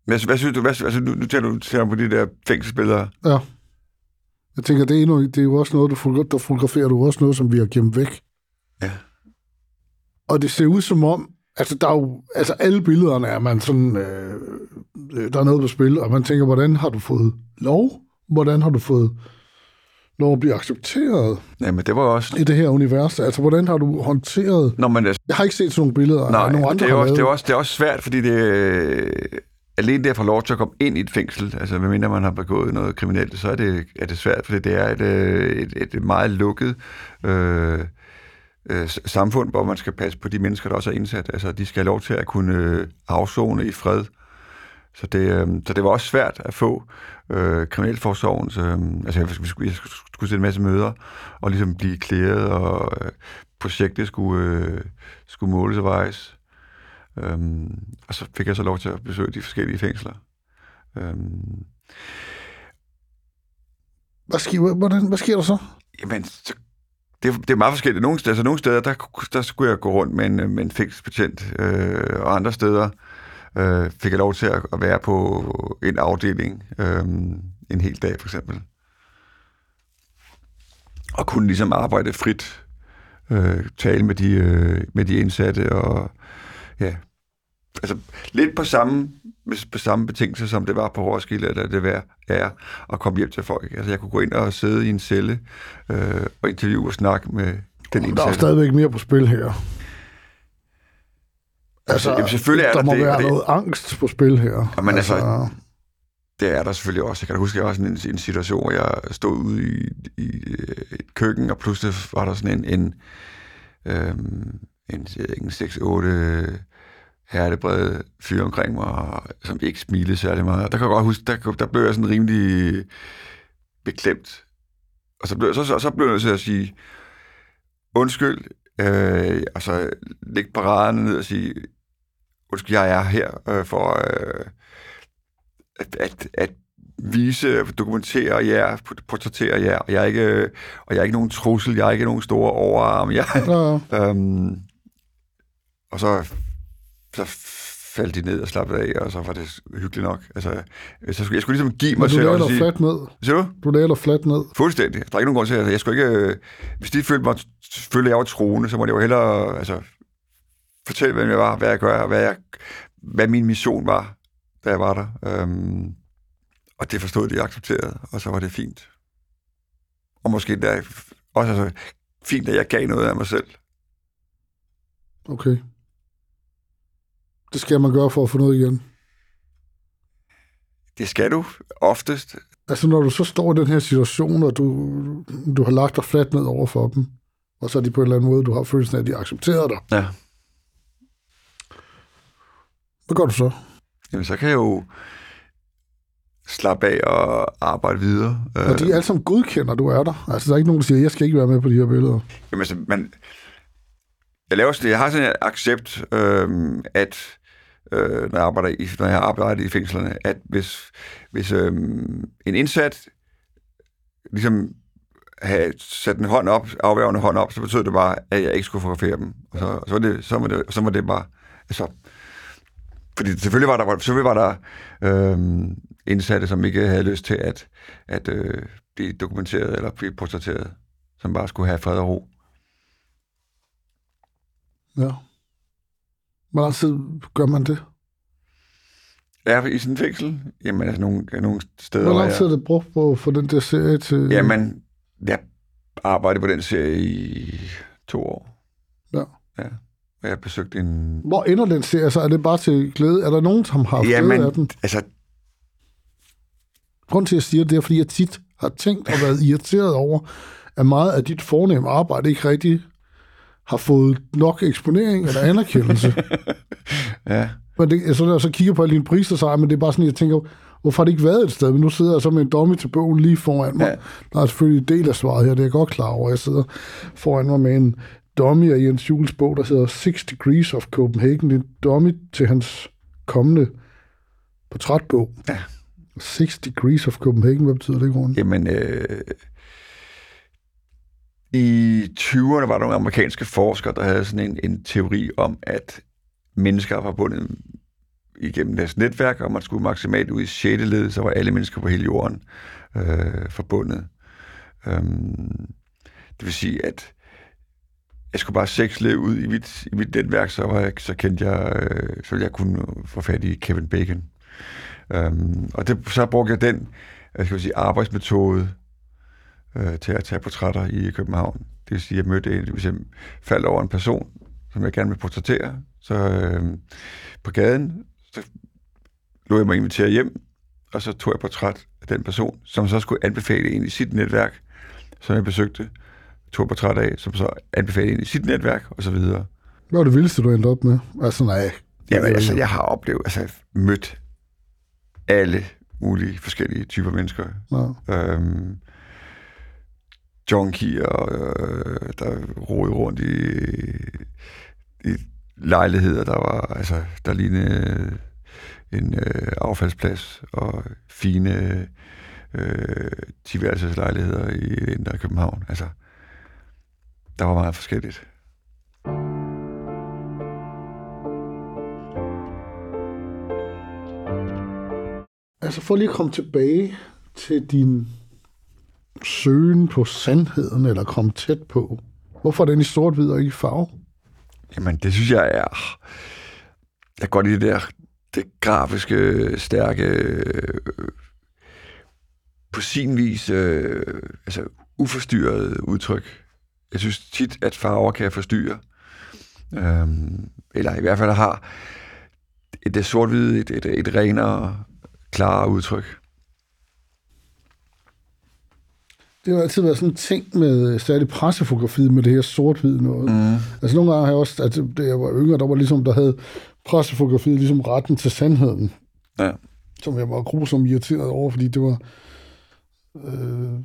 Hvad, hvad synes du? Hvad, altså, nu, nu tager du tager på de der fængselsbilleder. Ja. Jeg tænker, det er, endnu, det er jo også noget, du fotograferer, der fotograferer du også noget, som vi har gemt væk. Ja. Og det ser ud som om, altså, der er jo, altså alle billederne er man sådan, øh, der er noget på spil, og man tænker, hvordan har du fået lov? Hvordan har du fået lov at blive accepteret ja, men det var også... i det her univers? Altså, hvordan har du håndteret... Nå, men det... Jeg har ikke set sådan nogle billeder Nej, af nogle andre, det er, også, det, er også, det er også svært, fordi det, alene det at få lov til at komme ind i et fængsel, altså medmindre man har begået noget kriminelt, så er det, er det svært, fordi det er et, øh, et, et meget lukket øh, øh, samfund, hvor man skal passe på de mennesker, der også er indsat. Altså, de skal have lov til at kunne øh, afzone i fred. Så det, øh, så det var også svært at få øh, kriminalforsorgens... Øh, altså, jeg skulle, jeg skulle sætte en masse møder og ligesom blive klæret, og øh, projektet skulle, øh, skulle måles og vejes. Øhm, og så fik jeg så lov til at besøge de forskellige fængsler. Øhm, hvad, sker, hvordan, hvad sker der så? Jamen, så, det, det er meget forskelligt. Nogle steder, altså, nogle steder der, der skulle jeg gå rundt med en, med en fængselsbetjent, øh, og andre steder øh, fik jeg lov til at, at være på en afdeling øh, en hel dag, for eksempel. Og kunne ligesom arbejde frit, øh, tale med de, øh, med de indsatte, og ja, altså lidt på samme, på samme betingelser, som det var på Roskilde, eller det var, er at komme hjem til folk. Altså jeg kunne gå ind og sidde i en celle øh, og interviewe og snakke med den indsatte. Der er stadigvæk mere på spil her. Altså, Jamen, selvfølgelig er der, der må det, være det, noget angst på spil her. Men altså, altså, det er der selvfølgelig også. Jeg kan da huske, at jeg var sådan en, en situation, hvor jeg stod ude i, i et køkken, og pludselig var der sådan en, en, øhm, en, en 6-8 hertebrede fyre omkring mig, som ikke smilede særlig meget. Der kan jeg godt huske, der, der blev jeg sådan rimelig beklemt. Og så blev, så, så, så blev jeg nødt til at sige, undskyld, øh, og så lægge paraderne ned og sige, undskyld, jeg er her øh, for øh, at, at, at vise, dokumentere jer, portrættere jer, og jeg er ikke, og jeg er ikke nogen trussel, jeg er ikke nogen store overarm. Jeg, ja. øhm, og så så faldt de ned og slappede af, og så var det hyggeligt nok. Altså, så skulle, jeg skulle ligesom give mig Men selv... du lagde fladt ned. Siger du? Du lagde fladt ned. Fuldstændig. Der er ikke nogen grund til, altså, jeg skulle ikke... Øh, hvis de følte mig, følte, jeg var troende, så må det jo hellere altså, fortælle, hvem jeg var, hvad jeg gør, hvad, jeg, hvad min mission var, da jeg var der. Øhm, og det forstod de accepterede, og så var det fint. Og måske der, også altså, fint, at jeg gav noget af mig selv. Okay. Det skal man gøre for at få noget igen. Det skal du oftest. Altså når du så står i den her situation, og du, du har lagt dig fladt ned over for dem, og så er de på en eller anden måde, du har følelsen af, at de accepterer dig. Ja. Hvad gør du så? Jamen så kan jeg jo slappe af og arbejde videre. Og de er alle sammen godkender, du er der. Altså der er ikke nogen, der siger, jeg skal ikke være med på de her billeder. Jamen altså, man, jeg laver jeg har sådan en accept, øh, at øh, når, jeg arbejder i, når jeg arbejder i fængslerne, at hvis, hvis øh, en indsat ligesom have sat en hånd op, afværgende hånd op, så betød det bare, at jeg ikke skulle fotografere dem. Og så, så, var, det, så, var, det, så var det bare... Altså, fordi selvfølgelig var der, selvfølgelig var der øhm, indsatte, som ikke havde lyst til at, at øh, blive dokumenteret eller blive portrætteret, som bare skulle have fred og ro. Ja. Hvor lang tid gør man det? Ja, i sådan en fængsel? Jamen, altså nogle, nogle steder, Hvor lang tid er det brugt på for den der serie til... Jamen, jeg arbejdede på den serie i to år. Ja. Ja. Jeg besøgte en... Hvor ender den serie? Så er det bare til glæde? Er der nogen, som har Jamen, glæde af den? altså, Grunden til, at jeg siger det, er, fordi jeg tit har tænkt og været irriteret over, at meget af dit fornemme arbejde ikke rigtig har fået nok eksponering eller anerkendelse. ja. Men det, så når jeg så kigger på alle dine priser, så men det er bare sådan, jeg tænker, hvorfor har det ikke været et sted? Men nu sidder jeg så med en dummy til bogen lige foran mig. Ja. Der er selvfølgelig en del af svaret her, det er jeg godt klar over. Jeg sidder foran mig med en dummy af Jens Jules bog, der hedder Six Degrees of Copenhagen. Det er en dummy til hans kommende portrætbog. Ja. Six Degrees of Copenhagen, hvad betyder det, Grund? Jamen, øh, i 20'erne var der nogle amerikanske forskere, der havde sådan en, en teori om, at mennesker er forbundet igennem deres netværk, og man skulle maksimalt ud i 6. led, så var alle mennesker på hele jorden øh, forbundet. Øhm, det vil sige, at jeg skulle bare seksle ud i mit, i mit netværk, så, var jeg, så kendte jeg, øh, så ville jeg kunne få fat i Kevin Bacon. Øhm, og det, så brugte jeg den jeg skal sige, arbejdsmetode øh, til at tage portrætter i København. Det vil sige, at jeg mødte en, hvis jeg faldt over en person, som jeg gerne vil portrættere, så øh, på gaden, så lå jeg mig invitere hjem, og så tog jeg portræt af den person, som så skulle anbefale en i sit netværk, som jeg besøgte, tog portræt af, som så anbefalede en i sit netværk, og så videre. Hvad var det vildeste, du endte op med? Altså, nej. Jamen, altså, jeg har oplevet, altså, mødt alle mulige forskellige typer mennesker. Ja. Øhm, junkier, øh, der rodede rundt i, i lejligheder, der var, altså, der lignede en øh, affaldsplads, og fine øh, tiværelseslejligheder i Indre København. Altså, der var meget forskelligt. Altså for lige at komme tilbage til din søgen på sandheden, eller komme tæt på. Hvorfor er den i sort-hvid og ikke i farve? Jamen, det synes jeg er... Jeg kan godt lide det der det grafiske, stærke, øh, på sin vis øh, altså uforstyrret udtryk. Jeg synes tit, at farver kan forstyrre. Øhm, eller i hvert fald har et, et sort-hvide, et, et, et renere, klarere udtryk. Det har altid været sådan en ting med særligt pressefotografiet med det her sort-hvid noget. Mm. Altså nogle gange har jeg også, altså da jeg var yngre, der var ligesom, der havde pressefotografiet ligesom retten til sandheden. Ja. Som jeg var grusomt irriteret over, fordi det var øh,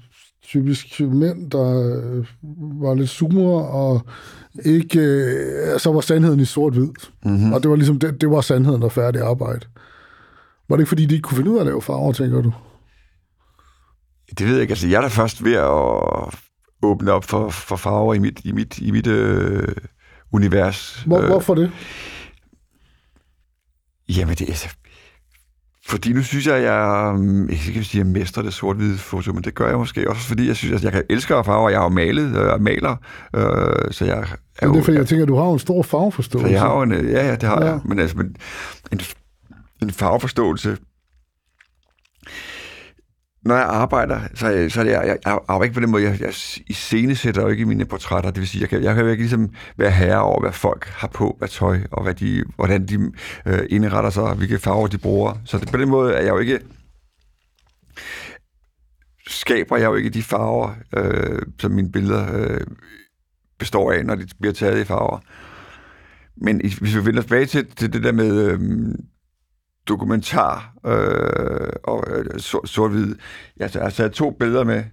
typisk mænd, der øh, var lidt sumre, og ikke, øh, så var sandheden i sort-hvid. Mm-hmm. Og det var ligesom, det, det var sandheden og færdig arbejde. Var det ikke, fordi de ikke kunne finde ud af at lave farver, tænker du? Det ved jeg ikke. Altså, jeg er da først ved at åbne op for, for farver i mit, i mit, i mit øh, univers. Hvor, øh, hvorfor det? Jamen, det er altså... Fordi nu synes jeg, jeg, mm, jeg kan sige, jeg mestrer det sort-hvide foto, men det gør jeg måske også, fordi jeg synes, at jeg kan elske farver. Jeg har jo malet og øh, maler, øh, så jeg... Er men det er, fordi jeg tænker, at du har en stor farveforståelse. Så jeg har jo en, ja, ja, det har ja. jeg. Men altså, men en, en farveforståelse, når jeg arbejder, så, så er det, jeg, jeg, jeg arbejder ikke på den måde, jeg, jeg iscenesætter jo ikke i mine portrætter. Det vil sige, jeg kan, jeg kan jo ikke ligesom være herre over, hvad folk har på, hvad tøj, og hvad de, hvordan de øh, indretter sig, og hvilke farver de bruger. Så det, på den måde er jeg jo ikke skaber jeg jo ikke de farver, øh, som mine billeder øh, består af, når de bliver taget i farver. Men hvis vi vender tilbage til, til det der med øh, dokumentar øh, og øh, sort-hvid. Jeg har taget to billeder med,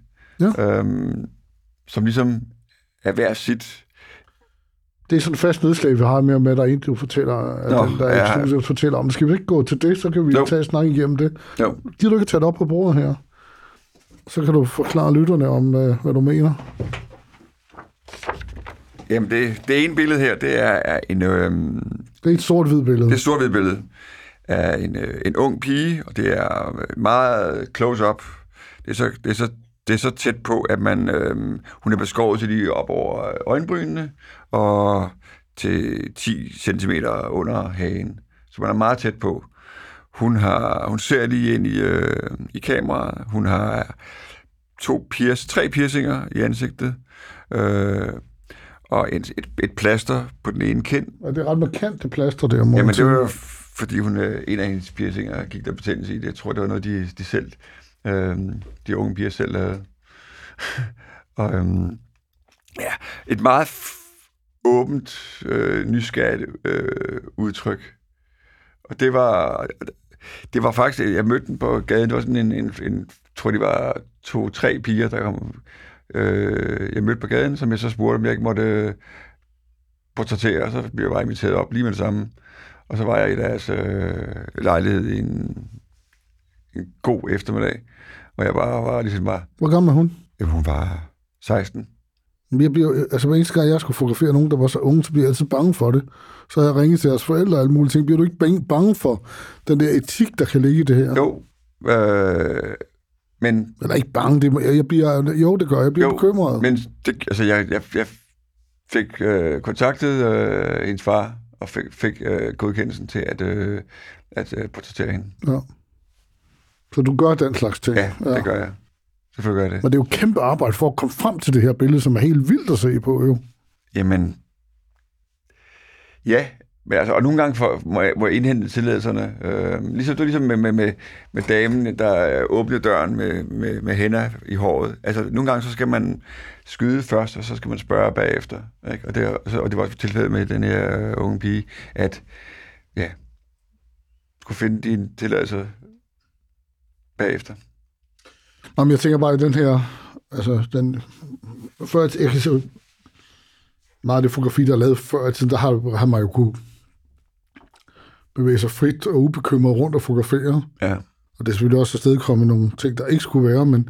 ja. øhm, som ligesom er hver sit. Det er sådan en fast nedslag, vi har med, med der er en, du fortæller, at Nå, den, der er ja. et fortæller om. Skal vi ikke gå til det, så kan vi no. tage snak igennem det. No. Gider du ikke tage det op på bordet her? Så kan du forklare lytterne om, øh, hvad du mener. Jamen, det, det ene billede her, det er, en... Øh, Det er et sort-hvid billede. det er et sort billede af en, øh, en ung pige, og det er meget close-up. Det er så, det er så, det er så tæt på, at man, øh, hun er beskåret til lige op over øjenbrynene, og til 10 cm under hagen. Så man er meget tæt på. Hun, har, hun ser lige ind i, øh, i kameraet. Hun har to piers, tre piercinger i ansigtet, øh, og et, et, et plaster på den ene kind. Og det er ret markant, det plaster der. Jamen, det var fordi hun, øh, en af hendes piercinger gik der betændelse i det. Jeg tror, det var noget, de, de selv, øh, de unge piger selv øh, lavede. og øh, ja, et meget f- åbent, øh, nysgerrigt øh, udtryk. Og det var, det var faktisk, jeg mødte den på gaden, det var sådan en, en, en tror det var to-tre piger, der kom, øh, jeg mødte på gaden, som jeg så spurgte, om jeg ikke måtte øh, portrættere, og så blev jeg bare inviteret op lige med det samme. Og så var jeg i deres øh, lejlighed i en, en god eftermiddag, og jeg bare var ligesom bare, Hvor gammel er hun? jamen, hun var 16. Jeg bliver, altså hver eneste gang, jeg skulle fotografere nogen, der var så unge, så bliver jeg altid bange for det. Så har jeg ringet til deres forældre og alle mulige ting. Bliver du ikke bange, bange for den der etik, der kan ligge i det her? Jo, øh, men Eller ikke bange, det, jeg, bliver, jo det gør, jeg, jeg bliver Jo, bekymret. Men det, altså, jeg, jeg, jeg fik øh, kontaktet øh, hendes far, og fik, fik øh, godkendelsen til at, øh, at øh, portrættere hende. Ja. Så du gør den slags ting. Ja, det gør jeg. Selvfølgelig gør jeg det. Men det er jo kæmpe arbejde for at komme frem til det her billede, som er helt vildt at se på, jo. Jamen, ja, men altså, og nogle gange for, må, jeg, må jeg indhente tilladelserne. Øh, ligesom, det var ligesom med, med, med, med damen, der øh, åbnede døren med, med, med hænder i håret. Altså, nogle gange så skal man skyde først, og så skal man spørge bagefter. Ikke? Og, det, så- og det var også tilfældet med den her øh, unge pige, at ja, skulle finde din tilladelse bagefter. Nå, men jeg tænker bare i den her, altså den, før, jeg kan se, meget af det fotografi, der er lavet før i tiden, der har, har man jo kunne bevæge sig frit og ubekymret rundt og fotografere. Ja. Og det er selvfølgelig også afsted kommet nogle ting, der ikke skulle være, men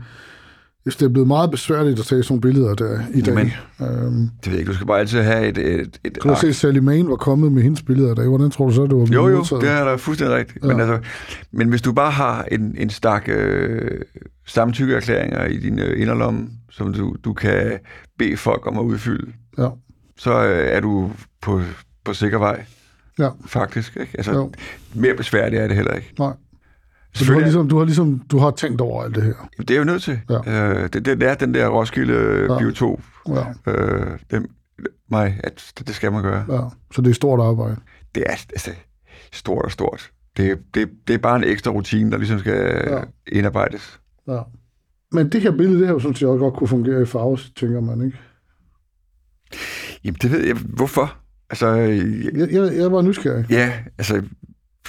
hvis det er blevet meget besværligt at tage sådan nogle billeder der i dag. Jamen, øhm, Det ved jeg ikke, du skal bare altid have et, et, et kan du se, Sally Mann var kommet med hendes billeder dag? Hvordan tror du så, det var Jo, jo, modtaget? det er da fuldstændig rigtigt. Ja. Men, altså, men hvis du bare har en, en stak øh, samtykkeerklæringer i din øh, inderlomme, som du, du kan bede folk om at udfylde, Ja, så øh, er du på, på sikker vej, ja, faktisk. Ikke? Altså, Jo. mere besværligt er det heller ikke. nej. Så du har, ligesom, du har ligesom du har tænkt over alt det her. Det er jo nødt til. Ja. Øh, det, det er den der Roskilde øh, Ja. biotop. Ja, Øh, det, mig, at det, skal man gøre. ja. Så det er stort arbejde. Det er altså, stort og stort. Det, det, det er bare en ekstra rutine, der ligesom skal Ja. indarbejdes. Ja. Men det her billede, det her jo sådan set også godt kunne fungere i farve, tænker man, ikke? Jamen, det ved jeg. Hvorfor? Altså, øh, Jeg, jeg, jeg var nysgerrig. ja, altså,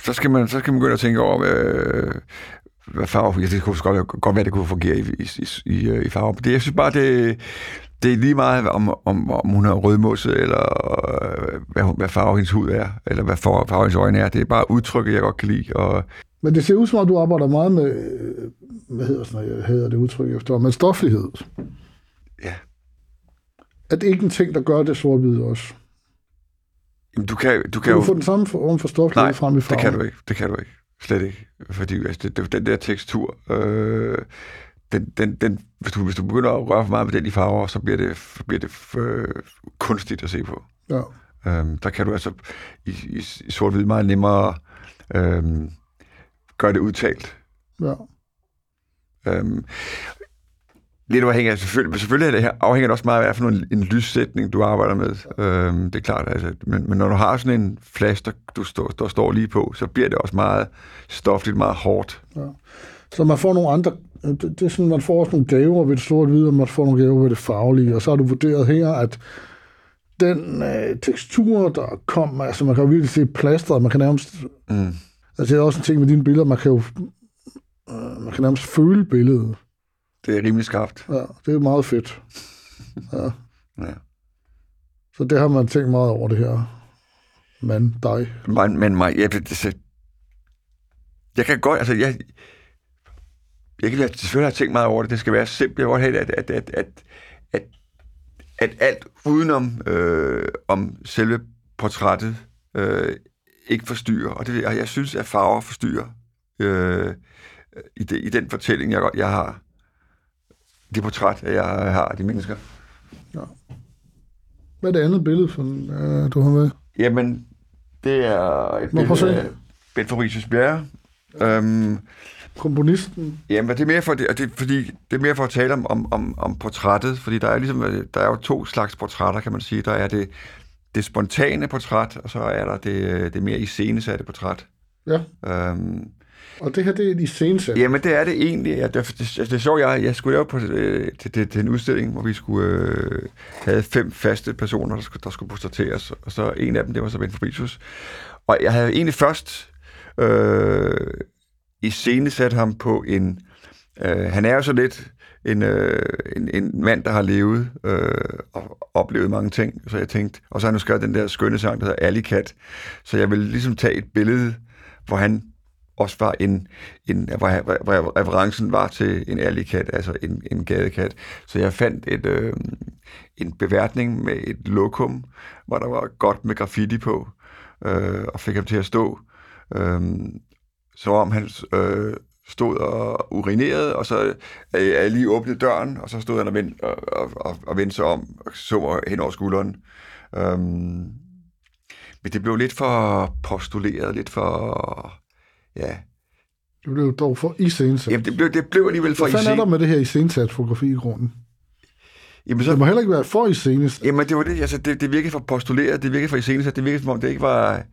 så skal man, så skal man begynde at tænke over, øh, hvad farve, ja, det kunne godt, godt være, det kunne fungere i, i, i, i, farve. Men det, jeg synes bare, det, det er lige meget, om, om, om hun er rødmosset, eller øh, hvad, hvad farve hendes hud er, eller hvad farve, farve hendes øjne er. Det er bare udtrykket, jeg godt kan lide. Og, Men det ser ud som om, du arbejder meget med, øh, hvad hedder, sådan noget, hedder det udtryk efter, med stoflighed. ja, Er det ikke en ting, der gør det sort-hvide også? Jamen, du kan, du kan Kan du jo... få den samme form for stoflighed Nej, frem i farve? det kan du ikke. Det kan du ikke. Slet ikke. Fordi altså, det, den der tekstur, øh, den, den, den, hvis, du, hvis du begynder at røre for meget med den i farver, så bliver det, bliver det øh, kunstigt at se på. Ja. Øhm, der kan du altså i, i, i sort-hvid meget nemmere øhm, gøre det udtalt. ja. Øhm, lidt afhængig af, selvfølgelig, selvfølgelig er det her, afhænger det også meget af, hvad for en, en lyssætning, du arbejder med. Øhm, det er klart, altså, men, men når du har sådan en flash, der, du står, der står lige på, så bliver det også meget stofligt, meget hårdt. Så man får nogle andre... Det, det er sådan, man får også nogle gaver ved det sort-hvide, og man får nogle gaver ved det farvelige. Og så har du vurderet her, at den øh, tekstur, der kom, altså man kan jo virkelig se plasteret, man kan nærmest... Mm. Altså det er også en ting med dine billeder, man kan jo øh, man kan nærmest føle billedet. Det er rimelig skarpt. Ja, det er meget fedt. Ja. Ja. Så det har man tænkt meget over, det her mand, dig. Men, men mig, jeg, det, det, jeg kan godt, altså jeg, jeg kan selvfølgelig have tænkt meget over det. Det skal være simpelt. Jeg godt have, at, at, at, at, at, at alt udenom øh, om selve portrættet øh, ikke forstyrrer. Og det, jeg, jeg synes, at farver forstyrrer øh, i, det, i den fortælling, jeg, jeg har. Det portræt, jeg har af de mennesker. Ja. Hvad er det andet billede, for, øh, du har med? Jamen, det er et billede af Bent Fabricius Bjerre. Øhm, Komponisten? Jamen, det er mere for, det, det, fordi, det er mere for at tale om, om, om, om portrættet, fordi der er, ligesom, der er jo to slags portrætter, kan man sige. Der er det, det spontane portræt, og så er der det, det mere iscenesatte portræt. Ja. Øhm, og det her, det er en iscenesatte? Jamen, det er det egentlig. Ja, det, altså, det, det, det så jeg, jeg skulle lave på, øh, til, til, til en udstilling, hvor vi skulle øh, have fem faste personer, der skulle, der skulle portrætteres, og så en af dem, det var så Ben Fabricius. Og jeg havde egentlig først øh, iscenesat ham på en... Øh, han er jo så lidt en, øh, en, en mand, der har levet øh, og oplevet mange ting, så jeg tænkte, og så har han jo skrevet den der skønne sang, der hedder Alicat, så jeg ville ligesom tage et billede, hvor han også var en, en hvor, hvor referencen var til en alikat, altså en, en gadekat. Så jeg fandt et, øh, en beværtning med et lokum, hvor der var godt med graffiti på, øh, og fik ham til at stå, øh, så om han øh, stod og urinerede, og så øh, jeg lige åbnede døren, og så stod han og vendte, og, og, og, og vendte sig om, og så hen over skulderen. Øh, men det blev lidt for postuleret, lidt for ja. Det blev dog for iscenesat. Jamen, det blev, det blev alligevel for iscenesat. Hvad er der med det her iscenesat fotografi i grunden? Jamen, så, det må heller ikke være for iscenesat. Jamen, det var det, altså, det, det virkede for postuleret, det virkede for iscenesat, det virkede som om det ikke var...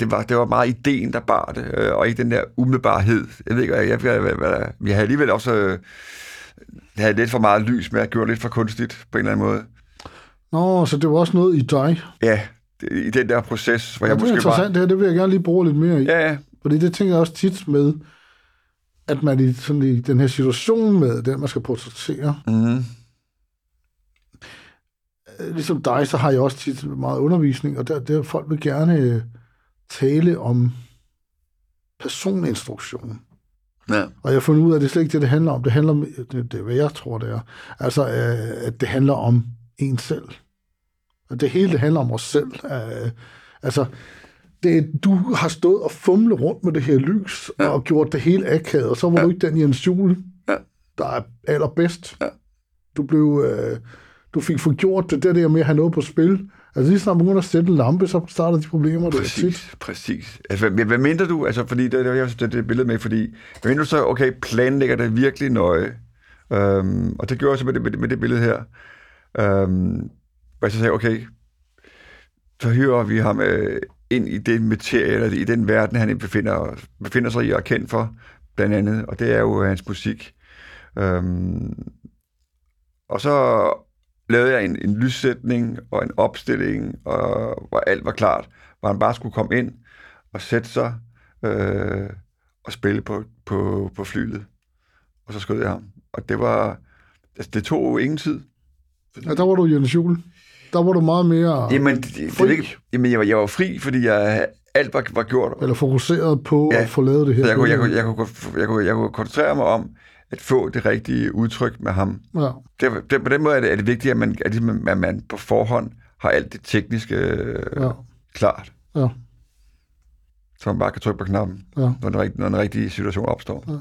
Det var, det var meget ideen, der bar det, øh, og ikke den der umiddelbarhed. Jeg ved ikke, jeg, jeg, jeg, jeg, jeg, jeg havde alligevel også øh, havde lidt for meget lys med at gøre lidt for kunstigt på en eller anden måde. Nå, så det var også noget i dig? Ja, det, i den der proces, hvor ja, jeg måske var... Det er interessant, det her, det vil jeg gerne lige bruge lidt mere i. Ja, ja. Fordi det tænker jeg også tit med, at man i, sådan i den her situation med den, man skal portrættere, mm. ligesom dig, så har jeg også tit meget undervisning, og der, der folk vil gerne tale om personinstruktion. Ja. Og jeg har fundet ud af, at det er slet ikke det, det handler om. Det handler om, det, det er, hvad jeg tror, det er. Altså, øh, at det handler om en selv. Og det hele, det handler om os selv. Øh, altså, det, du har stået og fumlet rundt med det her lys, ja. og gjort det hele akavet, og så var ja. du ikke den Jens Jule, ja. der er allerbedst. Ja. Du blev... Øh, du fik fået gjort det, det der med at have noget på spil. Altså lige snart begynder at sætte en lampe, så starter de problemer. Præcis, der tit. præcis. Altså, hvad, hvad mindre du, altså fordi, det, det, det, det, det billede med, fordi, hvad mindre du så, okay, planlægger det virkelig nøje, øhm, og det gjorde jeg så med det, med, det, med det billede her, øhm, hvor jeg så sagde, okay, så hører vi ham øh, ind i den materie, eller i den verden, han befinder, befinder sig i og er kendt for, blandt andet, og det er jo øh, hans musik. Øhm, og så lavede jeg en, en lyssætning og en opstilling, og, hvor alt var klart, hvor han bare skulle komme ind og sætte sig øh, og spille på, på, på flyet. Og så skød jeg ham. Og det var, altså, det tog jo ingen tid. Ja, der var du Jens Jule der var du meget mere jamen, det, fri. Det, ikke, jamen, jeg var, jeg var fri, fordi jeg, alt var, var gjort. Eller fokuseret på ja. at få lavet det her. Så jeg kunne, jeg, kunne, jeg, kunne, jeg, kunne, jeg kunne koncentrere mig om at få det rigtige udtryk med ham. Ja. Det, det, på den måde er det, er det vigtigt, at man, at man, at man på forhånd har alt det tekniske ja. klart. Ja. Så man bare kan trykke på knappen, ja. når, den, når den rigtige situation opstår. Ja.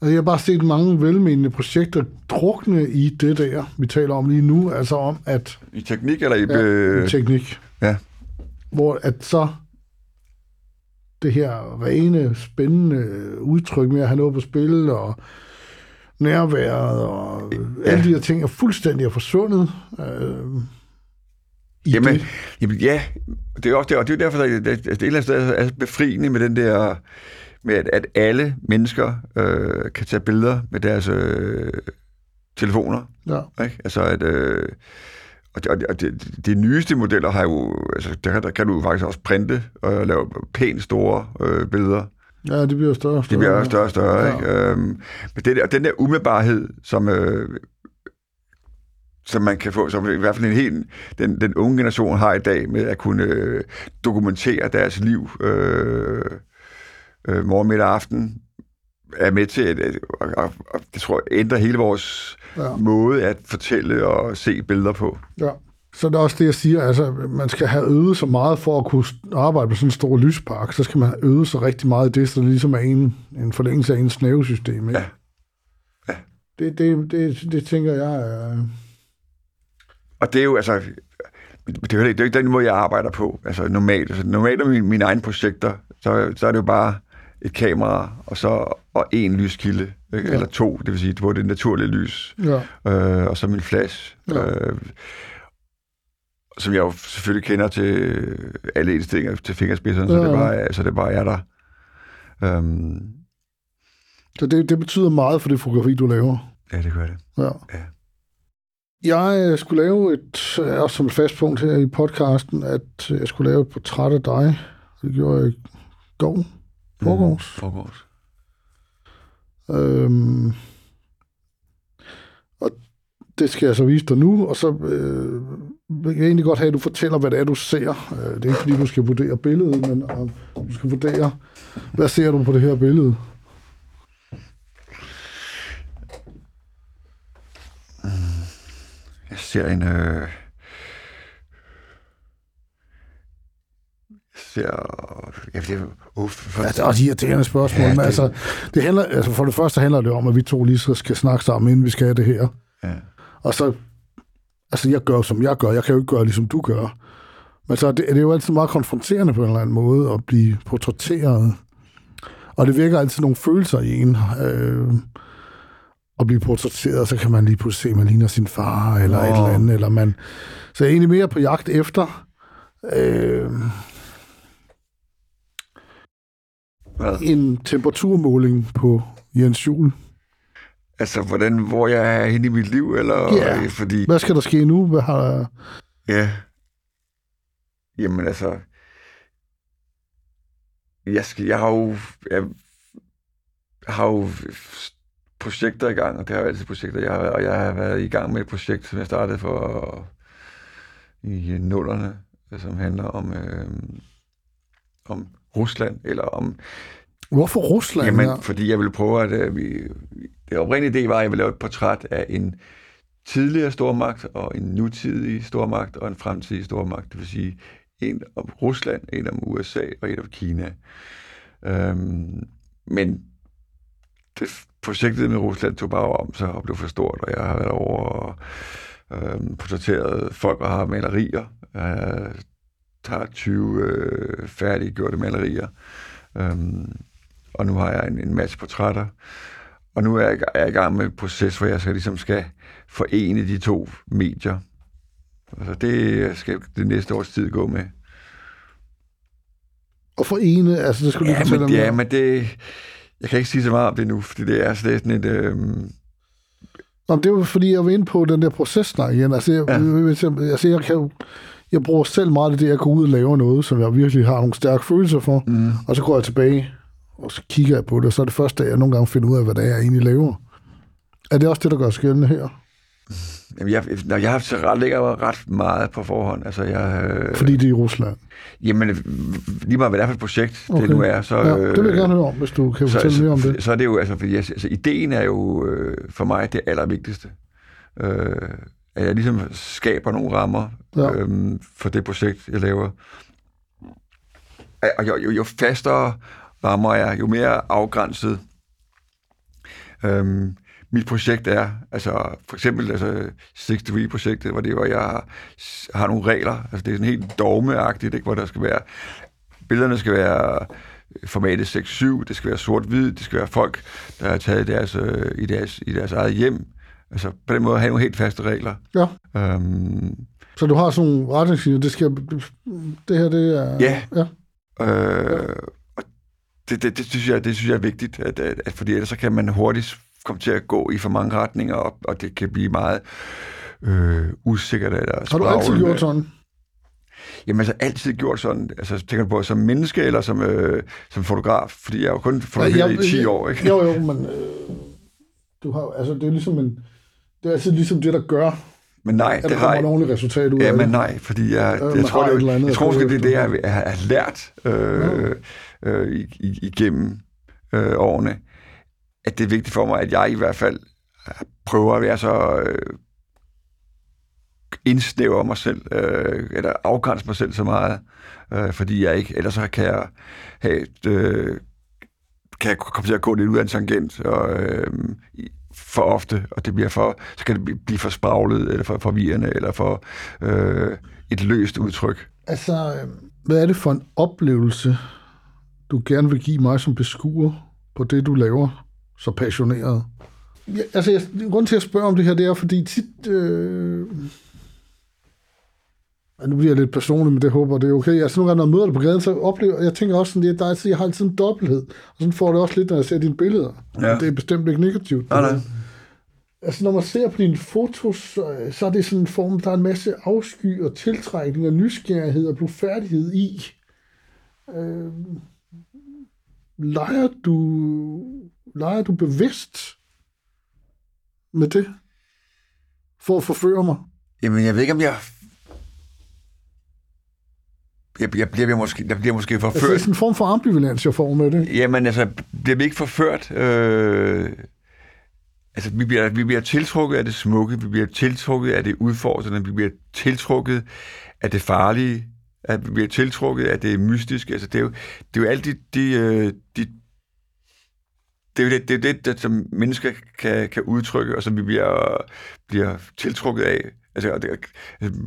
Altså, jeg har bare set mange velmenende projekter drukne i det der, vi taler om lige nu, altså om at... I teknik eller i... Ja, i teknik. Ja. Hvor at så det her rene, spændende udtryk med at have noget på spil, og nærværet, og ja. alle de her ting er fuldstændig forsvundet. Øh, jamen, det. jamen, ja, det er også det, og det er derfor, at det, det, det er et eller andet sted er befriende med den der med, at, at alle mennesker øh, kan tage billeder med deres øh, telefoner. Ja. Ikke? Altså, at... Øh, og, det, og det, de nyeste modeller har jo, altså der, der kan du faktisk også printe og lave pænt store øh, billeder. Ja, det bliver større og større. Det bliver større og større, ja. ikke? Øhm, men det, og den der umiddelbarhed, som, øh, som man kan få, som i hvert fald en helt, den, den unge generation har i dag, med at kunne øh, dokumentere deres liv øh, øh, morgen, middag aften, er med til at, at, at, at, det tror jeg, ændre hele vores ja. måde at fortælle og se billeder på. Ja. Så det er også det, jeg siger, altså man skal have øvet så meget for at kunne arbejde med sådan en stor lyspark, så skal man have øvet så rigtig meget i det, så det ligesom er en, en forlængelse af ens nervesystem. Ikke? Ja. ja. Det, det, det, det tænker jeg er... Og det er jo, altså, det er jo ikke, det er ikke den måde, jeg arbejder på. Altså normalt, altså, normalt er mine, mine egne projekter, så, så er det jo bare et kamera, og så og en lyskilde, ja. eller to, det vil sige, hvor det er naturlige lys, ja. øh, og så min flash. Ja. Øh, som jeg jo selvfølgelig kender til alle indstillinger til fingerspidserne, ja. så det er bare, altså, det er bare jeg der. Um, så det, det betyder meget for det fotografi, du laver? Ja, det gør det. Ja. ja. Jeg øh, skulle lave et, også som et fast punkt her i podcasten, at jeg skulle lave et portræt af dig. Det gjorde jeg i går. Forgårs. Mm, forgårs. Øhm, og det skal jeg så vise dig nu, og så øh, vil jeg egentlig godt have, at du fortæller, hvad det er, du ser. Øh, det er ikke, fordi du skal vurdere billedet, men øh, du skal vurdere, hvad ser du på det her billede? Jeg ser en... Øh ser... Ja, det for... ja, det er også irriterende spørgsmål, ja, men det... altså, det handler, altså, for det første handler det om, at vi to lige så skal snakke sammen, inden vi skal have det her. Ja. Og så, altså jeg gør, som jeg gør, jeg kan jo ikke gøre, ligesom du gør. Men så er det, det er jo altid meget konfronterende på en eller anden måde, at blive portrætteret. Og det virker altid nogle følelser i en. Øh, at blive portrætteret, så kan man lige pludselig se, at man ligner sin far, eller oh. et eller andet, eller man... Så jeg er egentlig mere på jagt efter... Øh, Hvad? En temperaturmåling på Jens Jul. Altså, hvordan, hvor jeg er henne i mit liv, eller? Ja. Fordi... Hvad skal der ske nu? Hvad har... Ja. Jamen, altså... Jeg, skal, jeg har jo... Jeg har jo projekter i gang, og det har jo altid projekter. Jeg har, og jeg har været i gang med et projekt, som jeg startede for i nullerne, som handler om, øh, om Rusland, eller om... Hvorfor Rusland? Jamen, ja. fordi jeg ville prøve at... Uh, vi, det oprindelige idé var, at jeg ville lave et portræt af en tidligere stormagt, og en nutidig stormagt, og en fremtidig stormagt. Det vil sige, en om Rusland, en om USA, og en om Kina. Øhm, men det, projektet med Rusland tog bare om sig og blev for stort, og jeg har været over og øhm, portrætteret folk, der har malerier. Jeg tager 20 øh, færdiggjorte malerier. Øhm, og nu har jeg en, en masse portrætter. Og nu er jeg, er jeg i gang med et proces, hvor jeg skal, ligesom skal forene de to medier. Altså det skal det næste års tid gå med. Og forene, altså det skulle ja, du men, Ja, men det... Jeg kan ikke sige så meget om det nu, fordi det er sådan et... Øhm, Nå, det var fordi, jeg var inde på den der proces der igen. Altså, jeg, ja. jeg, altså, jeg kan jo jeg bruger selv meget af det, at gå ud og lave noget, som jeg virkelig har nogle stærke følelser for, mm. og så går jeg tilbage, og så kigger jeg på det, og så er det første, jeg nogle gange finder ud af, hvad det er, jeg egentlig laver. Er det også det, der gør skældende her? Jamen, jeg, når jeg har ret, ligger ret meget på forhånd. Altså, jeg, øh, Fordi det er i Rusland? Jamen, lige meget hvad det er for et projekt, okay. det nu er. Så, ja, det vil jeg gerne høre om, hvis du kan så, fortælle mere om det. Så er det jo, altså, fordi, altså, ideen er jo øh, for mig det allervigtigste. Øh, at jeg ligesom skaber nogle rammer ja. øhm, for det projekt, jeg laver. Og jo, jo, jo fastere rammer er, jo mere afgrænset øhm, mit projekt er. Altså for eksempel altså 6 projektet hvor det hvor jeg har, har nogle regler. Altså det er sådan helt dogmeagtigt, ikke, hvor der skal være billederne skal være formatet 6-7, det skal være sort-hvid, det skal være folk, der har taget deres, øh, i, deres, i deres eget hjem, Altså på den måde have nogle helt faste regler. Ja. Øhm, så du har sådan nogle retningslinjer, det skal, det her, det er... Ja. ja. Øh, og det, det, det, synes jeg, det synes jeg er vigtigt, at, at, at, fordi ellers så kan man hurtigt komme til at gå i for mange retninger, og, og det kan blive meget øh, usikkert. Eller har du altid gjort sådan? Jamen altså altid gjort sådan, altså tænker du på som menneske eller som, øh, som fotograf, fordi jeg har jo kun fotograferet ja, i 10 år, ikke? Jo, jo, men øh, du har, altså det er ligesom en, det er altid ligesom det, der gør, men nej, at det har jeg... et resultat ud ja, af men nej, fordi jeg, øh, jeg, tror, det, jeg, jeg tror måske, det er det, jeg, jeg har lært øh, ja. øh, igennem øh, årene, at det er vigtigt for mig, at jeg i hvert fald prøver at være så øh, indsnæver mig selv, øh, eller afgrænse mig selv så meget, øh, fordi jeg ikke, ellers så kan jeg have et, øh, kan jeg komme til at gå lidt ud af en tangent, og øh, for ofte, og det bliver for, så kan det blive for spraglet, eller for forvirrende, eller for øh, et løst udtryk. Altså, øh, hvad er det for en oplevelse, du gerne vil give mig som beskuer på det, du laver så passioneret? Ja, altså, jeg, grund til at spørge om det her, det er, fordi tit... Øh, nu bliver jeg lidt personlig, men det håber det er okay. Altså, nogle gange, når jeg møder dig på gaden, så oplever jeg, tænker også sådan, det, der er, jeg har altid en dobbelthed. Og sådan får det også lidt, når jeg ser dine billeder. Ja. Det er bestemt ikke negativt. Nej, nej. Altså, når man ser på dine fotos, så, så er det sådan en form, der er en masse afsky og tiltrækning og nysgerrighed og blufærdighed i. Øh, leger du, leger du bevidst med det? For at forføre mig? Jamen, jeg ved ikke, om jeg jeg, jeg bliver måske, der bliver måske forført. Altså, det er sådan en form for ambivalens, jeg får med det. Jamen altså, bliver vi ikke forført? Øh, altså, vi bliver, vi bliver tiltrukket af det smukke, vi bliver tiltrukket af det udfordrende, vi bliver tiltrukket af det farlige, at vi bliver tiltrukket af det mystiske. Altså, det er jo, det er jo alt de, de, øh, de det er jo det, det, er det, det som mennesker kan, kan udtrykke, og som vi bliver, bliver tiltrukket af. Altså, det,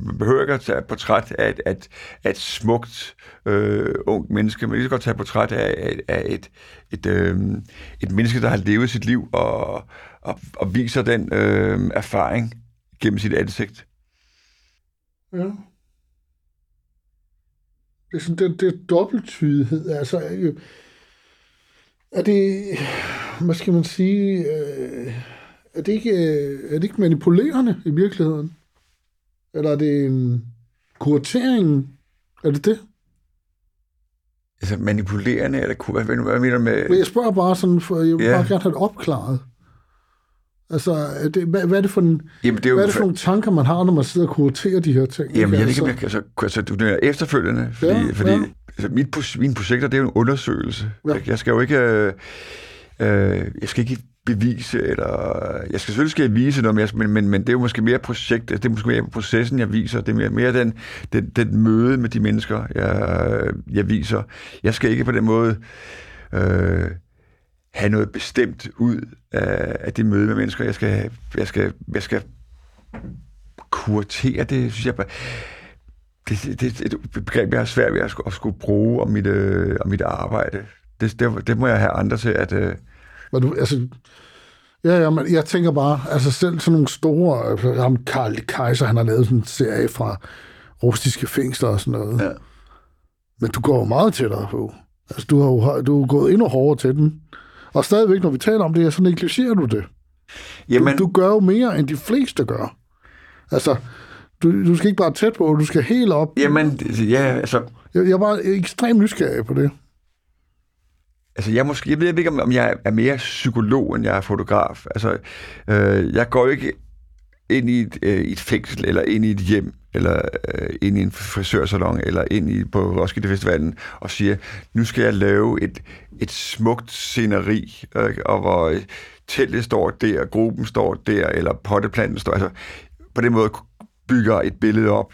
man behøver ikke at tage portræt af et, at, at smukt øh, ung menneske, men lige så godt tage portræt af, af et, et, øh, et menneske, der har levet sit liv og, og, og viser den øh, erfaring gennem sit ansigt. Ja. Det er sådan, det, det er dobbelttydighed. Altså, er det, hvad skal man sige, øh, er det ikke, øh, er det ikke manipulerende i virkeligheden? Eller er det en kuratering? Er det det? Altså manipulerende, eller hvad, hvad mener du med... Jeg spørger bare sådan, for jeg vil ja. bare gerne have det opklaret. Altså, er det, hvad, hvad er det for en, Jamen, det er jo, hvad er det for nogle tanker, man har, når man sidder og kuraterer de her ting? Jamen, jeg ved ikke, om jeg altså, altså, du er efterfølgende, fordi, ja, fordi ja. Altså, mit, mine projekter, det er jo en undersøgelse. Ja. Jeg, jeg skal jo ikke... Øh, øh, jeg skal ikke bevise, eller jeg skal selvfølgelig skal jeg vise noget, men, men, men det er jo måske mere projekt, det er måske mere processen, jeg viser, det er mere, mere den, den, den møde med de mennesker, jeg, jeg viser. Jeg skal ikke på den måde øh, have noget bestemt ud af, af det møde med mennesker. Jeg skal, jeg skal, jeg skal kuratere det, synes jeg bare, det, det, det er et begreb, jeg har svært ved at, at skulle bruge om mit, øh, om mit arbejde. Det, det, det må jeg have andre til at... Øh... Men du, altså, Ja, ja, men jeg tænker bare, altså selv sådan nogle store, altså, ham Karl Kaiser, han har lavet sådan en serie fra rustiske fængsler og sådan noget. Ja. Men du går jo meget tættere på. Altså, du har jo du har gået endnu hårdere til den. Og stadigvæk, når vi taler om det, så negligerer du det. Jamen... Du, du gør jo mere, end de fleste gør. Altså, du, du skal ikke bare tæt på, du skal helt op. Jamen, ja, altså... Jeg, jeg er bare ekstremt nysgerrig på det. Altså, jeg, måske, jeg ved ikke, om jeg er mere psykolog, end jeg er fotograf. Altså, øh, jeg går ikke ind i et, øh, et fængsel, eller ind i et hjem, eller øh, ind i en frisørsalon, eller ind i, på Roskilde Festivalen, og siger, nu skal jeg lave et, et smukt sceneri, øh, og hvor øh, teltet står der, gruppen står der, eller potteplanten står. Altså, på den måde bygger et billede op,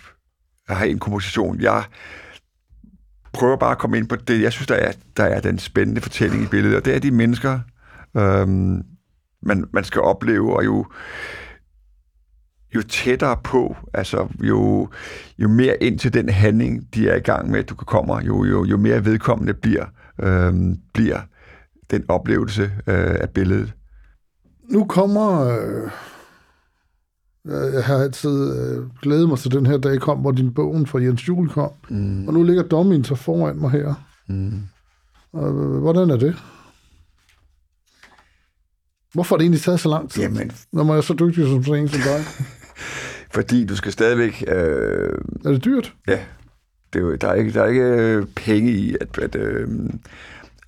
jeg har en komposition. Jeg prøver bare at komme ind på det, jeg synes, der er, der er den spændende fortælling i billedet, og det er de mennesker, øhm, man, man skal opleve, og jo, jo tættere på, altså jo, jo mere ind til den handling, de er i gang med, du kan komme, jo, jo, jo mere vedkommende bliver, øhm, bliver den oplevelse øh, af billedet. Nu kommer øh, jeg har altid øh, glædet mig til den her dag kom, hvor din bogen fra Jens Juhl kom. Mm. Og nu ligger dommen så foran mig her. Mm. Og, øh, hvordan er det? Hvorfor har det egentlig taget så lang tid, Jamen, når man er så dygtig som sådan en som dig? Fordi du skal stadigvæk... Øh... Er det dyrt? Ja. Det er jo, der, er ikke, der er ikke øh, penge i at, at, øh,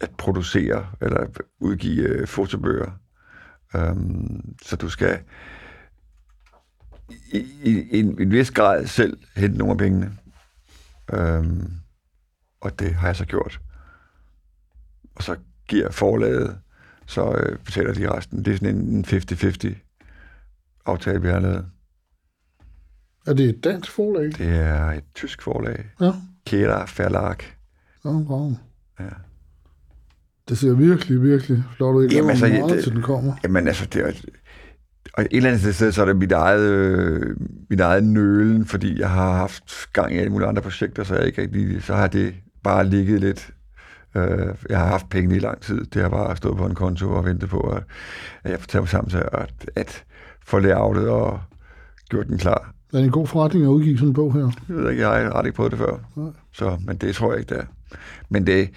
at producere eller udgive øh, fotobøger. Um, så du skal i, i en, en vis grad selv hente nogle af pengene. Øhm, og det har jeg så gjort. Og så giver forlaget så øh, betaler de resten. Det er sådan en 50-50 aftale, vi har lavet. Er det et dansk forlag? Det er et tysk forlag. Ja. Kera Verlag. Ja, wow. Ja. Det ser virkelig, virkelig flot ud. Jamen, altså, meget det- til den kommer. Jamen altså, det er, og et eller andet sted, så er det mit eget, øh, mit eget nølen, fordi jeg har haft gang i alle mulige andre projekter, så, jeg ikke rigtig, så har det bare ligget lidt. Øh, jeg har haft penge i lang tid. Det har bare stået på en konto og ventet på, at, at jeg får taget mig sammen til at, at få layoutet og gjort den klar. Er det en god forretning at udgive sådan en bog her? Jeg ved ikke, jeg har ikke prøvet det før. Nej. Så, men det tror jeg ikke, det er. Men det,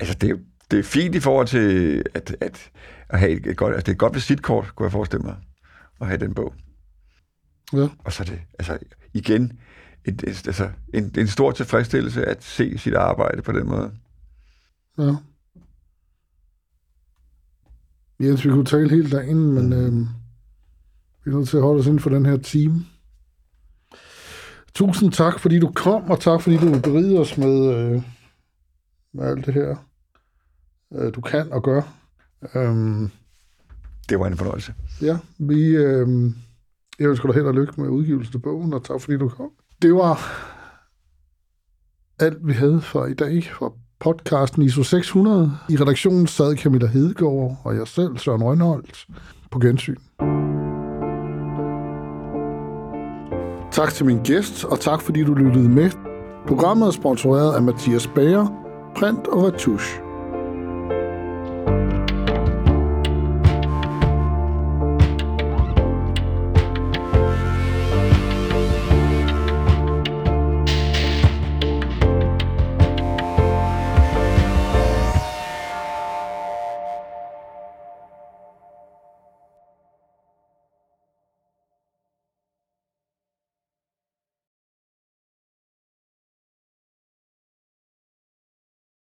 altså det, det er fint i forhold til at, at, at have et, et godt, altså det er et godt visitkort, kunne jeg forestille mig, at have den bog. Ja. Og så er det, altså igen, et, et, altså, en, en stor tilfredsstillelse at se sit arbejde på den måde. Ja. Jens, vi kunne tale hele dagen, men øh, vi er nødt til at holde os inden for den her time. Tusind tak, fordi du kom, og tak, fordi du berigede os med, øh, med alt det her, øh, du kan og gør. Øhm, det var en fornøjelse. ja, vi, øh, jeg ønsker dig held og lykke med udgivelsen af bogen, og tak, fordi du kom. Det var alt, vi havde for i dag fra podcasten ISO 600. I redaktionen sad Camilla Hedegaard og jeg selv, Søren Rønholdt, på gensyn. Tak til min gæst, og tak fordi du lyttede med. Programmet er sponsoreret af Mathias Bager, Print og Retouche.